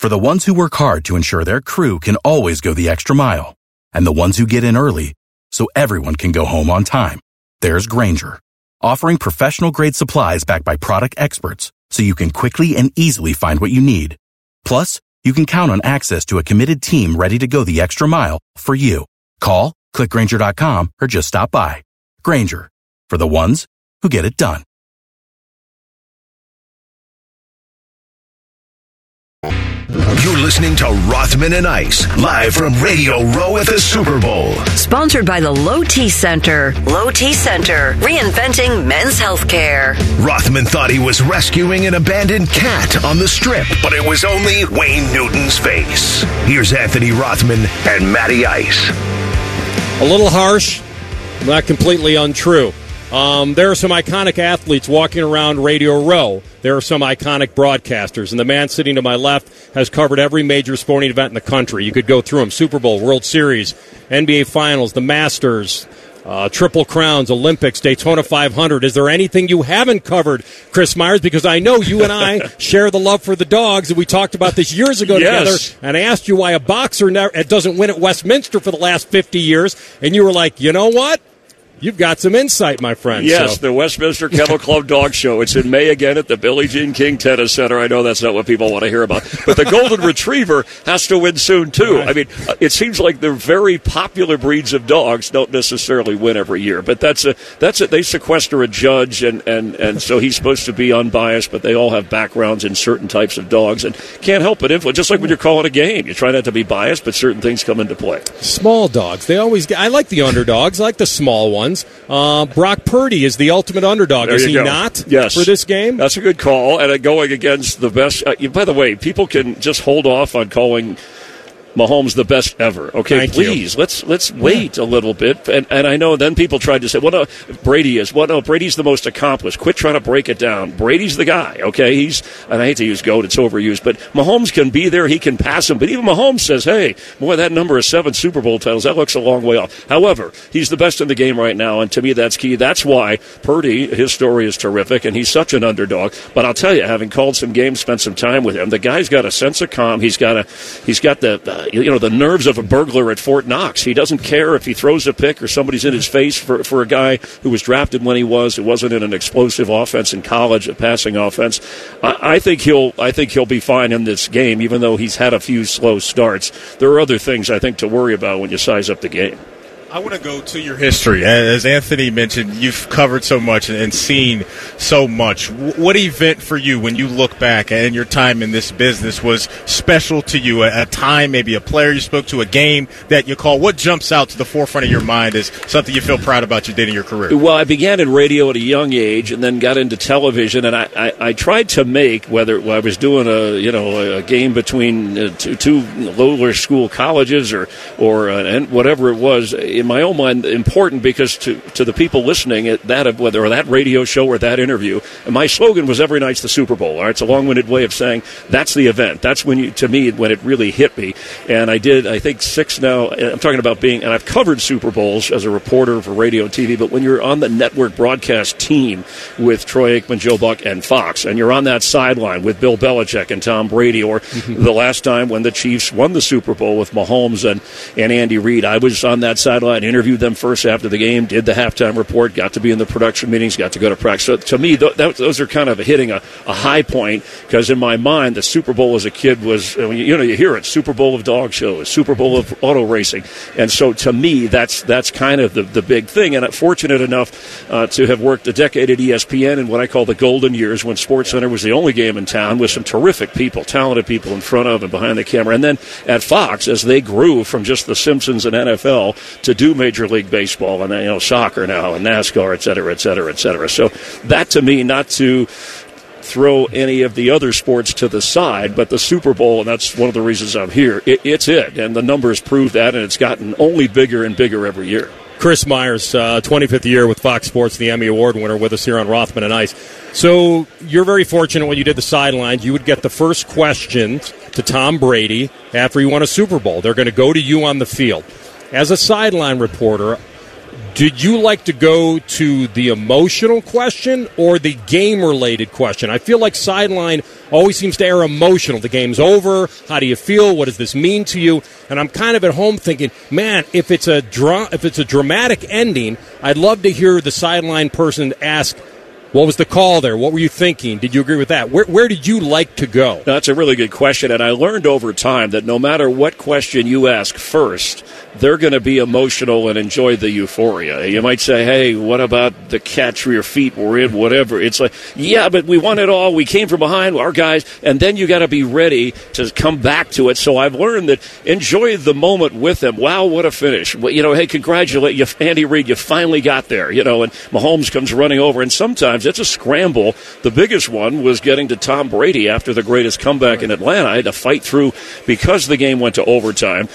For the ones who work hard to ensure their crew can always go the extra mile, and the ones who get in early so everyone can go home on time, there's Grainger, offering professional grade supplies backed by product experts so you can quickly and easily find what you need. Plus, you can count on access to a committed team ready to go the extra mile for you. Call, clickgrainger.com, or just stop by. Grainger, for the ones who get it done. You're listening to Rothman and Ice, live from Radio Row at the Super Bowl. Sponsored by the Low T Center. Low T Center, reinventing men's healthcare. Rothman thought he was rescuing an abandoned cat on the strip, but it was only Wayne Newton's face. Here's Anthony Rothman and Matty Ice. A little harsh, not completely untrue. Um, there are some iconic athletes walking around Radio Row. There are some iconic broadcasters, and the man sitting to my left has covered every major sporting event in the country. You could go through them: Super Bowl, World Series, NBA Finals, the Masters, uh, Triple Crowns, Olympics, Daytona 500. Is there anything you haven't covered, Chris Myers? Because I know you and I *laughs* share the love for the dogs, and we talked about this years ago Yes. together. And I asked you why a boxer never, doesn't win at Westminster for the last 50 years, and you were like, you know what? You've got some insight, my friend. Yes, So- the Westminster Kennel Club Dog Show. It's in May again at the Billie Jean King Tennis Center. I know that's not what people want to hear about, but the Golden Retriever has to win soon too. I mean, uh, it seems like the very popular breeds of dogs don't necessarily win every year, but that's a that's it. They sequester a judge, and and and so he's supposed to be unbiased, but they all have backgrounds in certain types of dogs and can't help but influence. Just like when you're calling a game, you try not to be biased, but certain things come into play. Small dogs. They always get. I like the underdogs. I like the small ones. Uh, Brock Purdy is the ultimate underdog. There is he go. not? Yes. For this game? That's a good call. And going against the best. Uh, by the way, people can just hold off on calling. Mahomes the best ever. Okay, Thank you. please let's let's wait a little bit. And and I know then people tried to say, well, no, Brady is. Well, no, Brady's the most accomplished. Quit trying to break it down. Brady's the guy. Okay, he's. And I hate to use goat; it's overused. But Mahomes can be there. He can pass him. But even Mahomes says, hey, boy, that number of seven Super Bowl titles that looks a long way off. However, he's the best in the game right now, and to me, that's key. That's why Purdy, his story is terrific, and he's such an underdog. But I'll tell you, having called some games, spent some time with him, the guy's got a sense of calm. He's got a, he's got the, uh, you know, the nerves of a burglar at Fort Knox. He doesn't care if he throws a pick or somebody's in his face for, for a guy who was drafted when he was, who wasn't in an explosive offense in college, a passing offense. I, I think he'll, I think he'll be fine in this game, even though he's had a few slow starts. There are other things I think to worry about when you size up the game. I want to go to your history. As Anthony mentioned, you've covered so much and seen so much. What event for you, when you look back and your time in this business, was special to you? A time, maybe a player you spoke to, a game that you call. What jumps out to the forefront of your mind as something you feel proud about you did in your career? Well, I began in radio at a young age, and then got into television. And I, I, I tried to make whether I was doing a you know a game between uh, two, two lower school colleges or or uh, and whatever it was. In my own mind, important because to to the people listening, it, that of whether or that radio show or that interview, my slogan was every night's the Super Bowl. All right, it's a long-winded way of saying that's the event. That's when you to me when it really hit me. And I did I think six now. I'm talking about being and I've covered Super Bowls as a reporter for radio and TV. But when you're on the network broadcast team with Troy Aikman, Joe Buck, and Fox, and you're on that sideline with Bill Belichick and Tom Brady, or *laughs* the last time when the Chiefs won the Super Bowl with Mahomes and, and Andy Reid, I was on that sideline sideline, interviewed them first after the game, did the halftime report, got to be in the production meetings, got to go to practice. So to me, th- that, those are kind of hitting a, a high point because in my mind, the Super Bowl as a kid was, you know, you hear it, Super Bowl of dog shows, Super Bowl of auto racing. And so to me, that's, that's kind of the, the big thing. And I'm fortunate enough uh, to have worked a decade at ESPN in what I call the golden years when SportsCenter was the only game in town with some terrific people, talented people in front of and behind the camera. And then at Fox, as they grew from just The Simpsons and NFL to do Major League Baseball and you know soccer now and NASCAR, et cetera, et cetera, et cetera. So that to me, not to throw any of the other sports to the side, but the Super Bowl, and that's one of the reasons I'm here. It, it's it, and the numbers prove that, and it's gotten only bigger and bigger every year. Chris Myers, uh, 25th year with Fox Sports, the Emmy Award winner, with us here on Rothman and Ice. So you're very fortunate when you did the sidelines. You would get the first questions to Tom Brady after he won a Super Bowl. They're going to go to you on the field. As a sideline reporter, did you like to go to the emotional question or the game related question? I feel like sideline always seems to air emotional. The game's over. How do you feel? What does this mean to you? And I'm kind of at home thinking, man, if it's a dra- if it's a dramatic ending, I'd love to hear the sideline person ask what was the call there? What were you thinking? Did you agree with that? Where, where did you like to go? That's a really good question, and I learned over time that no matter what question you ask first, they're going to be emotional and enjoy the euphoria. You might say, "Hey, what about the catch where your feet were in? Whatever." It's like, "Yeah, but we won it all. We came from behind, our guys." And then you got to be ready to come back to it. So I've learned that enjoy the moment with them. Wow, what a finish! You know, hey, congratulate you, Andy Reid. You finally got there. You know, and Mahomes comes running over, and sometimes it's a scramble. The biggest one was getting to Tom Brady after the greatest comeback in Atlanta. I had to fight through because the game went to overtime.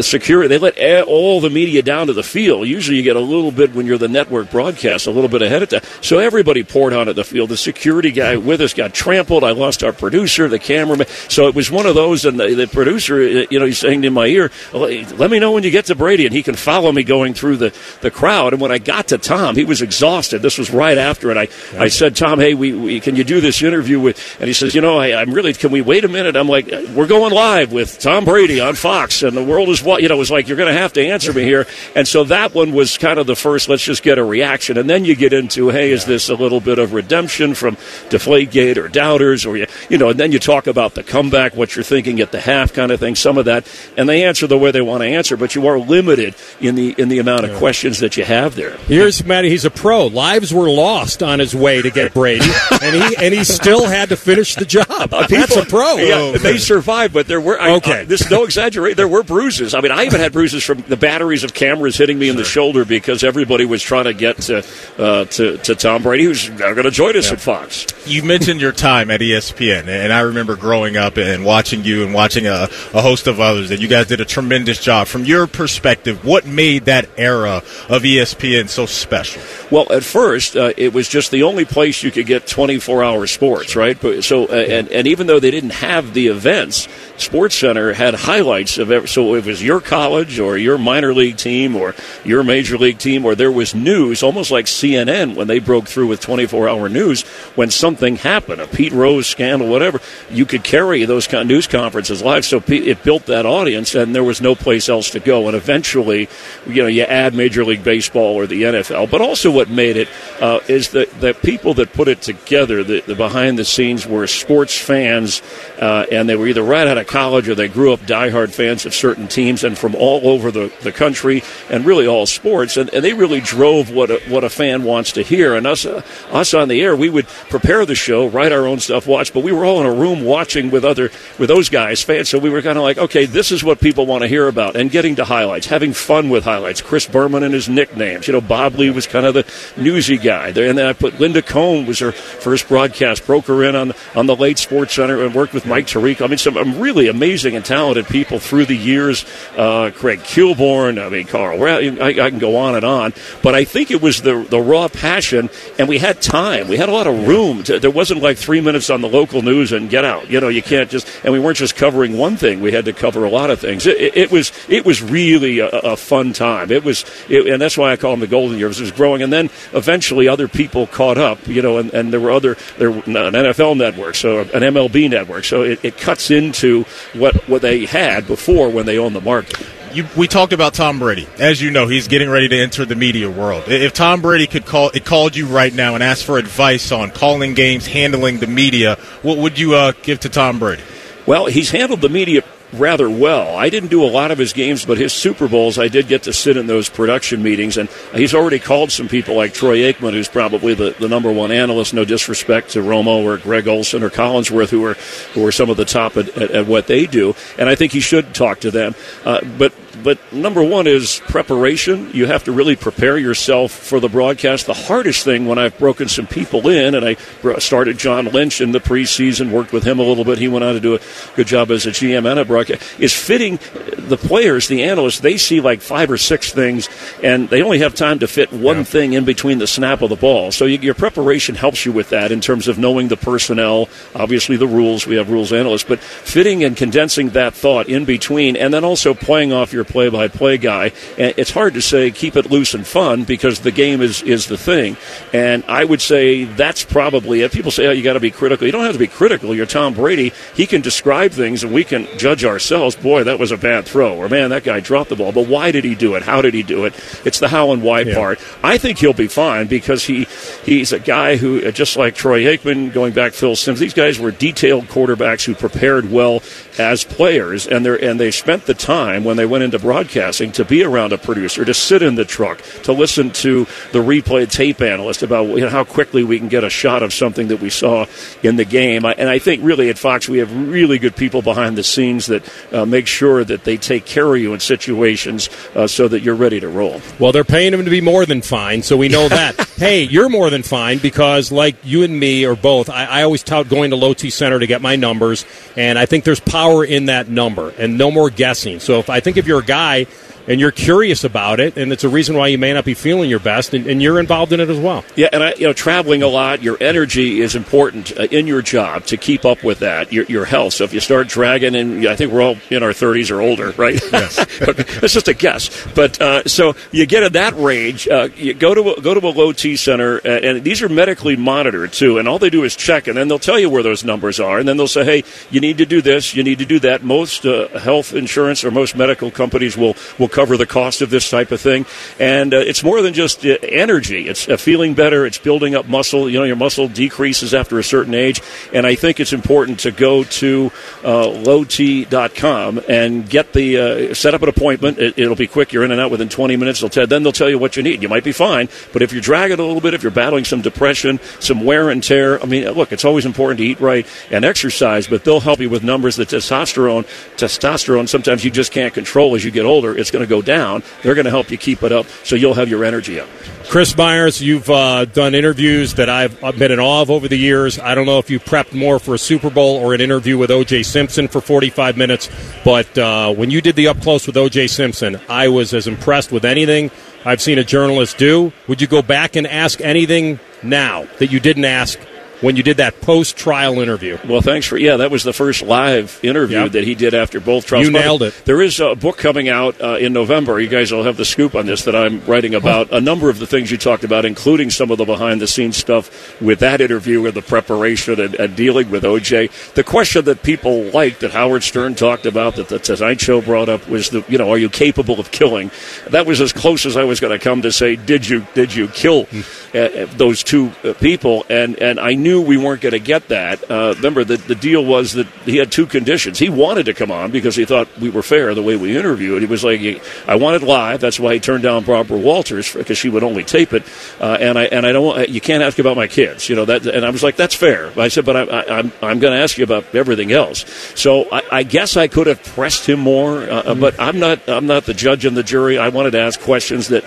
Security they let all the media down to the field. Usually, you get a little bit when you're the network broadcast, a little bit ahead of time. So everybody poured on onto the field. The security guy with us got trampled. I lost our producer, the cameraman. So it was one of those, and the, the producer, uh, you know, he's saying in my ear, "Let me know when you get to Brady, and he can follow me going through the the crowd." And when I got to Tom, he was exhausted. This was right after, and I I said, Tom, hey, we, we, can you do this interview with? And he says, you know, I, am really. Can we wait a minute? I'm like, we're going live with Tom Brady on Fox, and the world is what you know. It was like you're going to have to answer me here. And so that one was kind of the first. Let's just get a reaction, and then you get into, hey, is this a little bit of redemption from Deflategate or doubters, or you, you know? And then you talk about the comeback, what you're thinking at the half, kind of thing. Some of that, and they answer the way they want to answer, but you are limited in the in the amount of yeah. questions that you have there. Here's Matty. He's a pro. Lives were lost on his way to get Brady, and he and he still had to finish the job. Uh, people, That's a pro. Yeah, oh, they survived, but there were I, okay. I, this no exaggerate. There were bruises. I mean, I even had bruises from the batteries of cameras hitting me sure. in the shoulder because everybody was trying to get to uh, to, to Tom Brady, who's now going to join us yeah. at Fox. You mentioned your time at ESPN, and I remember growing up and watching you and watching a, a host of others, and you guys did a tremendous job. From your perspective, what made that era of ESPN so special? Well, at first, uh, it was just the only place you could get 24 hour sports, right? But So, uh, and, and even though they didn't have the events, Sports Center had highlights of every, so it was your college or your minor league team or your major league team, or there was news, almost like CNN when they broke through with 24 hour news when something happened, a Pete Rose scandal, whatever. You could carry those kind of news conferences live, so it built that audience, and there was no place else to go. And eventually, you know, you add Major League Baseball or the NFL, but also what made it uh, is that the people that put it together, the, the behind the scenes, were sports fans, uh, and they were either right out of college or they grew up diehard fans of certain teams and from all over the, the country and really all sports. And, and they really drove what a, what a fan wants to hear. And us, uh, us on the air, we would prepare the show, write our own stuff, watch, but we were all in a room watching with other, with those guys, fans. So we were kind of like, okay, this is what people want to hear about and getting to highlights, having fun with highlights. Chris Berman and his nicknames. You know, Bob Ley was kind of the newsy guy. And then I put Linda Cohn was her first broadcast, broke her in on, on the late Sports Center and worked with Mike Tirico. I mean, some really amazing and talented people through the years. Uh, Craig Kilborn, I mean, Carl, I, I, can go on and on. But I think it was the, the raw passion, and we had time. We had a lot of room. To, there wasn't like three minutes on the local news and get out. You know, you can't just, and we weren't just covering one thing. We had to cover a lot of things. It, it, it was it was really a, a fun time. It was, it, and that's why I call them the golden years. It was growing, and then eventually other people caught up. You know, and, and there were other there an NFL network, so an MLB network. So it, it cuts into what what they had before when they owned the market. you, we talked about Tom Brady. As you know, he's getting ready to enter the media world. If Tom Brady could call, it called you right now and asked for advice on calling games, handling the media, what would you uh, give to Tom Brady? Well, he's handled the media rather well. I didn't do a lot of his games, but his Super Bowls, I did get to sit in those production meetings, and he's already called some people like Troy Aikman, who's probably the, the number one analyst. No disrespect to Romo or Greg Olsen or Collinsworth, who are who are some of the top at, at, at what they do, and I think he should talk to them. Uh, but but number one is preparation. You have to really prepare yourself for the broadcast. The hardest thing when I've broken some people in, and I started John Lynch in the preseason, worked with him a little bit. He went on to do a good job as a GM and a broadcast, is fitting the players, the analysts. They see like five or six things, and they only have time to fit one yeah. thing in between the snap of the ball. So you, your preparation helps you with that in terms of knowing the personnel, obviously the rules. We have rules analysts, but fitting and condensing that thought in between, and then also playing off your play by play guy. And it's hard to say keep it loose and fun because the game is, is the thing. And I would say that's probably it. People say, oh, you got to be critical. You don't have to be critical. You're Tom Brady. He can describe things and we can judge ourselves. Boy, that was a bad throw. Or man, that guy dropped the ball. But why did he do it? How did he do it? It's the how and why yeah. part. I think he'll be fine because he he's a guy who, uh, just like Troy Aikman, going back Phil Simms, these guys were detailed quarterbacks who prepared well as players, and they and they spent the time when they went into broadcasting to be around a producer, to sit in the truck, to listen to the replay tape analyst about you know, how quickly we can get a shot of something that we saw in the game. And I think really at Fox we have really good people behind the scenes that uh, make sure that they take care of you in situations uh, so that you're ready to roll. Well, they're paying them to be more than fine, so we know *laughs* that. hey, you're more than fine because, like you and me or both, I, I always tout going to Low T Center to get my numbers, and I think there's power in that number and no more guessing. So if I think if you're guy and you're curious about it, and it's a reason why you may not be feeling your best, and, and you're involved in it as well. Yeah, and I, you know, traveling a lot, your energy is important uh, in your job to keep up with that. Your, your health. So if you start dragging, and I think we're all in our 30s or older, right? Yes. *laughs* That's just a guess. But uh, so you get in that range. Uh, you go to a, go to a low T center, uh, and these are medically monitored too. And all they do is check, and then they'll tell you where those numbers are, and then they'll say, "Hey, you need to do this, you need to do that." Most uh, health insurance or most medical companies will will cover the cost of this type of thing. And uh, it's more than just uh, energy. It's uh, feeling better. It's building up muscle. You know, your muscle decreases after a certain age. And I think it's important to go to uh, lowt.com and get the uh, set up an appointment. It, will be quick. You're in and out within 20 minutes. They'll tell, then they'll tell you what you need. You might be fine, but if you're dragging a little bit, if you're battling some depression, some wear and tear, I mean, look, it's always important to eat right and exercise, but they'll help you with numbers The testosterone, testosterone, sometimes you just can't control as you get older. It's going to go down down. They're going to help you keep it up so you'll have your energy up. Chris Myers, you've uh, done interviews that I've been in awe of over the years. I don't know if you prepped more for a Super Bowl or an interview with O.J. Simpson for 45 minutes, but uh, when you did the up close with O.J. Simpson, I was as impressed with anything I've seen a journalist do. Would you go back and ask anything now that you didn't ask when you did that post trial interview. Well, thanks for yeah. That was the first live interview yep. that he did after both trials. You nailed it. There is a book coming out uh, in November. You guys will have the scoop on this that I'm writing about a number of the things you talked about, including some of the behind the scenes stuff with that interview and the preparation and, and dealing with OJ. The question that people liked that Howard Stern talked about that the Tonight Show brought up was the you know are you capable of killing? That was as close as I was going to come to say did you did you kill. Uh, uh, those two uh, people? And and I knew we weren't going to get that. Uh, remember, the, the deal was that he had two conditions. He wanted to come on because he thought we were fair the way we interviewed. He was like, I want wanted live. That's why he turned down Barbara Walters because she would only tape it. Uh, and I and I don't. You can't ask about my kids. You know that. And I was like, that's fair. I said, but I, I, I'm I'm going to ask you about everything else. So I, I guess I could have pressed him more, uh, mm-hmm. but I'm not. I'm not the judge and the jury. I wanted to ask questions that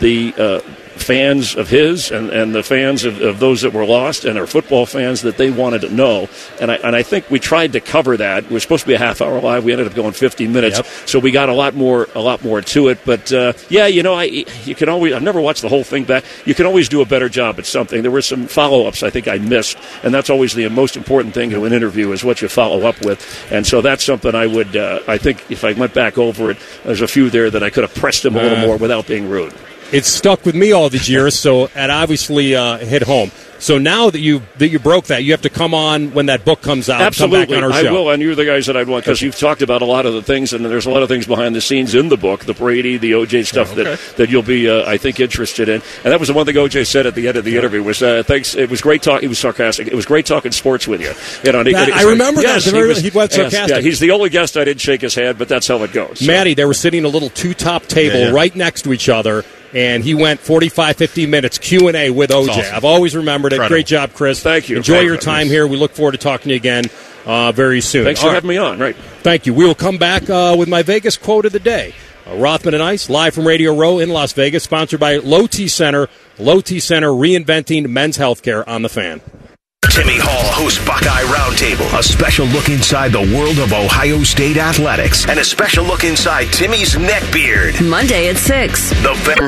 the uh, fans of his and, and the fans of, of those that were lost and our football fans that they wanted to know. And I, and I think we tried to cover that. We were supposed to be a half hour live. We ended up going 50 minutes. Yep. So we got a lot more a lot more to it. But uh, yeah, you know, I you can always I've never watched the whole thing back. You can always do a better job at something. There were some follow ups I think I missed, and that's always the most important thing to an interview is what you follow up with. And so that's something I would uh, I think if I went back over it, there's a few there that I could have pressed him a little uh, more without being rude. It's stuck with me all these years. So it obviously uh, hit home. So now that you that you broke that, you have to come on when that book comes out. Absolutely, come back on our I will. And you're the guys that I'd want because you've talked about a lot of the things, and there's a lot of things behind the scenes in the book, the Brady, the OJ stuff Oh, that, that you'll be, uh, I think, interested in. And that was the one thing OJ said at the end of the interview was, uh, "Thanks, it was great talk." He was sarcastic. It was great talking sports with you. You know, he- That- I remember that. yes, He he, was, he went sarcastic. yeah, he's the only guest I didn't shake his hand, but that's how it goes. So- Matty, they were sitting a little two top table Yeah, yeah. right next to each other, and he went 45, 50 minutes Q and A with OJ. awesome. I've always remembered it. Incredible. Great job, Chris. Thank you. Enjoy Thank your you. time here. We look forward to talking to you again uh, very soon. Thanks All for right. having me on. Right. Thank you. We will come back uh, with my Vegas quote of the day. Uh, Rothman and Ice, live from Radio Row in Las Vegas, sponsored by Low T Center. Low T Center reinventing men's healthcare on the fan. Timmy Hall hosts Buckeye Roundtable, a special look inside the world of Ohio State athletics, and a special look inside Timmy's neck beard. Monday at 6. The vet-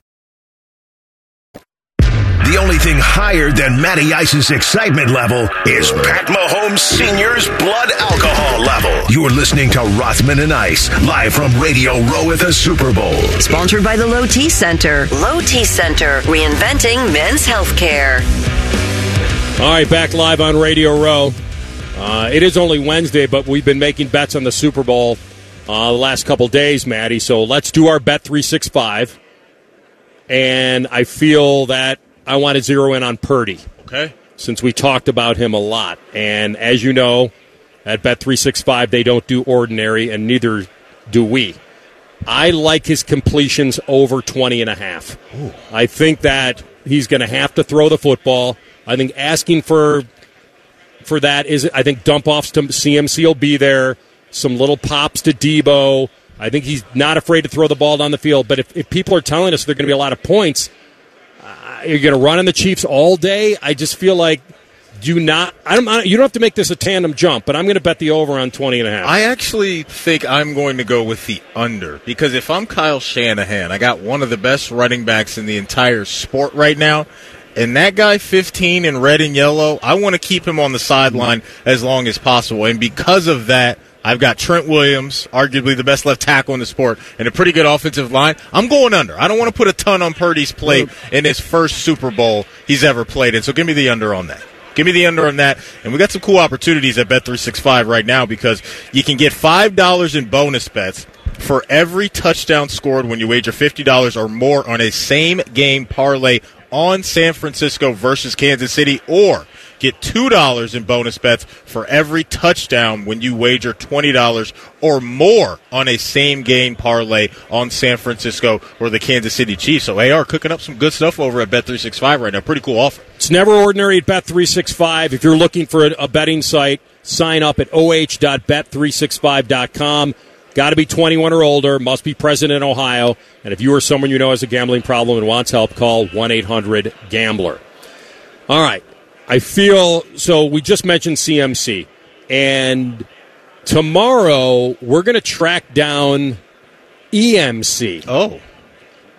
The only thing higher than Matty Ice's excitement level is Pat Mahomes Sr.'s blood alcohol level. You're listening to Rothman and Ice, live from Radio Row at the Super Bowl. Sponsored by the Low T Center. Low T Center, reinventing men's healthcare. All right, back live on Radio Row. Uh, it is only Wednesday, but we've been making bets on the Super Bowl uh, the last couple days, Matty. So let's do our bet 365. And I feel that I want to zero in on Purdy. Okay. Since we talked about him a lot. And as you know, at Bet 365, they don't do ordinary, and neither do we. I like his completions over 20 and a half. I think that he's going to have to throw the football. I think asking for for that is I think dump offs to CMC will be there. Some little pops to Deebo. I think he's not afraid to throw the ball down the field. But if, if people are telling us there are going to be a lot of points, you're going to run on the Chiefs all day. I just feel like do not. I don't. I- You don't have to make this a tandem jump, but I'm going to bet the over on 20 and a half. I actually think I'm going to go with the under because if I'm Kyle Shanahan, I got one of the best running backs in the entire sport right now. And that guy, 15 in red and yellow, I want to keep him on the sideline as long as possible. And because of that, I've got Trent Williams, arguably the best left tackle in the sport, and a pretty good offensive line. I'm going under. I don't want to put a ton on Purdy's plate in his first Super Bowl he's ever played in. So give me the under on that. Give me the under on that. And we got some cool opportunities at Bet365 right now because you can get $5 in bonus bets for every touchdown scored when you wager $50 or more on a same game parlay on San Francisco versus Kansas City or get $2 in bonus bets for every touchdown when you wager $20 or more on a same game parlay on San Francisco or the Kansas City Chiefs. So AR cooking up some good stuff over at Bet365 right now. Pretty cool offer. It's never ordinary at Bet365. If you're looking for a, betting site, sign up at oh.bet365.com. Got to be 21 or older, must be present in Ohio. And if you or someone you know has a gambling problem and wants help, call 1 800 Gambler. All right. I feel so. We just mentioned CMC. And tomorrow, we're going to track down EMC. Oh.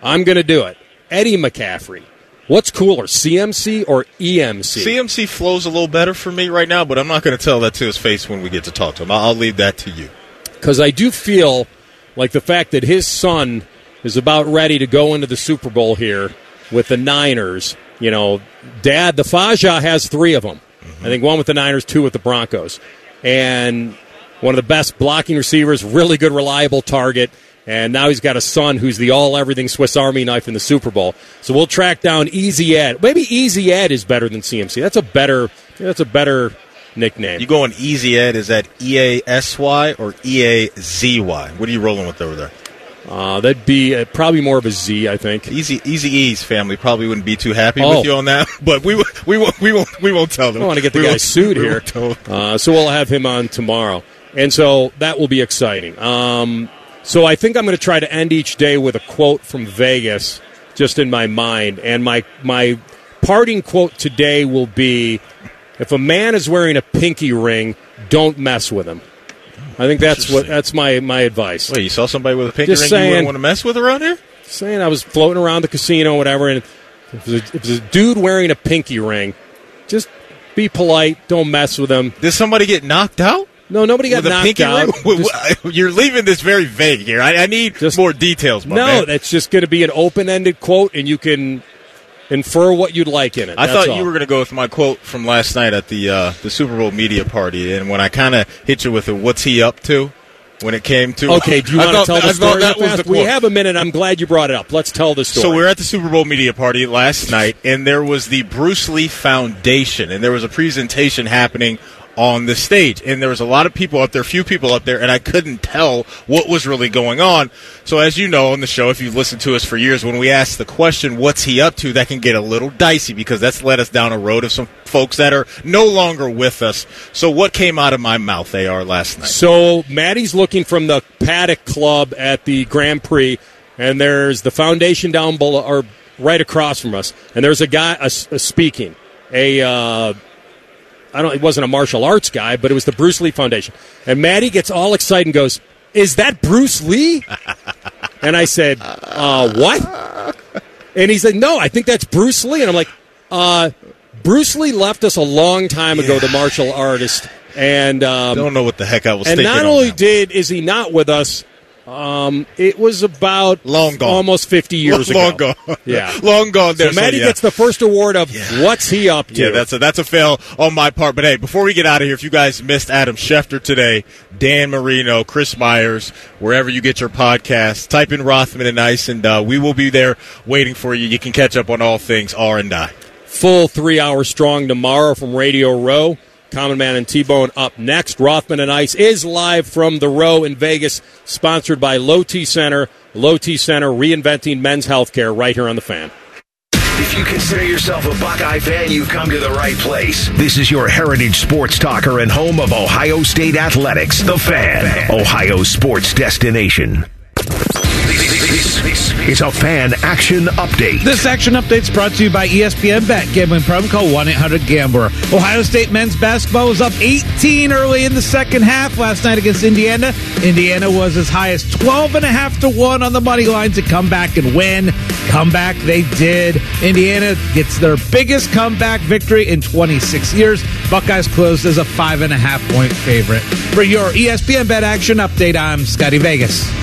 I'm going to do it. Eddie McCaffrey. What's cooler, CMC or EMC? CMC flows a little better for me right now, but I'm not going to tell that to his face when we get to talk to him. I'll leave that to you. Because I do feel like the fact that his son is about ready to go into the Super Bowl here with the Niners. You know, Dad, the Faja has three of them. I think one with the Niners, two with the Broncos, and one of the best blocking receivers, really good, reliable target. And now he's got a son who's the all everything Swiss Army knife in the Super Bowl. So we'll track down Easy Ed. Maybe Easy Ed is better than CMC. That's a better. That's a better nickname. You going Easy Ed? Is that E A S Y or E A Z Y? What are you rolling with over there? Uh, that'd be uh, probably more of a Z, I think. Easy Eazy-E's family probably wouldn't be too happy Oh. with you on that, *laughs* but we won't- we won't we won't we won't tell them. don't want to get the We guy sued we here. won't tell them. Uh, so we'll have him on tomorrow. And so that will be exciting. Um, so I think I'm going to try to end each day with a quote from Vegas just in my mind. And my my parting quote today will be: If a man is wearing a pinky ring, don't mess with him. I think that's what that's my my advice. Wait, you saw somebody with a pinky Just ring saying- you wouldn't want to mess with around here? saying I was floating around the casino, whatever, and if there's, a, if there's a dude wearing a pinky ring, just be polite. Don't mess with him. Did somebody get knocked out? No, nobody got knocked out. *laughs* Just- You're leaving this very vague here. I, I need more details, my no, man. that's just going to be an open-ended quote, and you can infer what you'd like in it. I thought all. you were going to go with my quote from last night at the uh, the Super Bowl media party, and when I kind of hit you with a "What's he up to?" when it came to Okay, do you *laughs* I want to tell the I story? that was the we have a minute. I'm glad you brought it up. Let's tell the story. So we were at the Super Bowl media party last night, and there was the Bruce Lee Foundation, and there was a presentation happening on the stage, and there was a lot of people up there, few people up there, and I couldn't tell what was really going on. So as you know on the show, if you've listened to us for years, when we ask the question, "What's he up to?" that can get a little dicey because that's led us down a road of some folks that are no longer with us. So what came out of my mouth, AR, last night? So Matty's looking from the Paddock Club at the Grand Prix, and there's the foundation down below, or right across from us, and there's a guy speaking, a uh, I don't, it wasn't a martial arts guy, but it was the Bruce Lee Foundation, and Matty gets all excited and goes, "Is that Bruce Lee?" *laughs* and I said, uh, "What?" And he said, "No, I think that's Bruce Lee," and I'm like, uh. Bruce Lee left us a long time ago, the martial artist, and um, don't know what the heck I was and not only did is he not with us, um, it was about long gone, almost fifty years long ago. gone, *laughs* Yeah, *laughs* long gone. There, So Matty yeah. gets the first award of what's he up to? Yeah, that's a that's a fail on my part. But hey, before we get out of here, if you guys missed Adam Schefter today, Dan Marino, Chris Myers, wherever you get your podcasts, type in Rothman and Ice, and uh, we will be there waiting for you. You can catch up on all things R and I. full three hours strong tomorrow from Radio Row. Common Man and T Bone up next. Rothman and Ice is live from the Row in Vegas, sponsored by Low T Center. Low T Center reinventing men's healthcare right here on the fan. If you consider yourself a Buckeye fan, you've come to the right place. This is your heritage sports talker and home of Ohio State Athletics, The Fan, Ohio sports destination. It's a fan action update. This action update is brought to you by ESPN Bet. Gambling problem, call 1 800 Gambler. Ohio State men's basketball was up 18 early in the second half last night against Indiana. Indiana was as high as 12.5 to 1 on the money line to come back and win. Comeback they did. Indiana gets their biggest comeback victory in 26 years. Buckeyes closed as a 5.5 point favorite. For your ESPN Bet action update, I'm Scotty Vegas.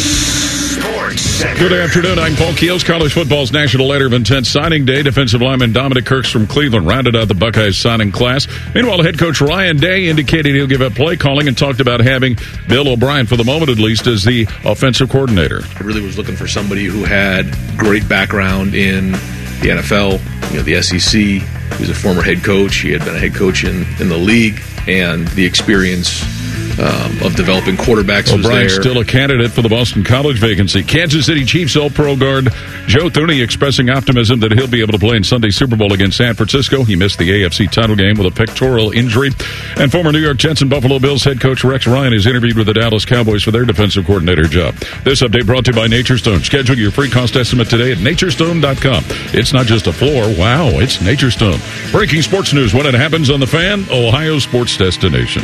Good afternoon. I'm Paul Keels. College football's national letter of intent signing day. Defensive lineman Dominic Kirks from Cleveland rounded out the Buckeyes signing class. Meanwhile, head coach Ryan Day indicated he'll give up play calling and talked about having Bill O'Brien, for the moment at least, as the offensive coordinator. I really was looking for somebody who had great background in the NFL, you know, the SEC. He was a former head coach. He had been a head coach in, in the league, and the experience um, of developing quarterbacks O'Brien's still a candidate for the Boston College vacancy. Kansas City Chiefs All Pro guard Joe Thuney expressing optimism that he'll be able to play in Sunday Super Bowl against San Francisco. He missed the AFC title game with a pectoral injury. And former New York Jets and Buffalo Bills head coach Rex Ryan is interviewed with the Dallas Cowboys for their defensive coordinator job. This update brought to you by Nature Stone. Schedule your free cost estimate today at naturestone.com. It's not just a floor. Wow, it's Nature Stone. Breaking sports news when it happens on the fan, Ohio sports destination.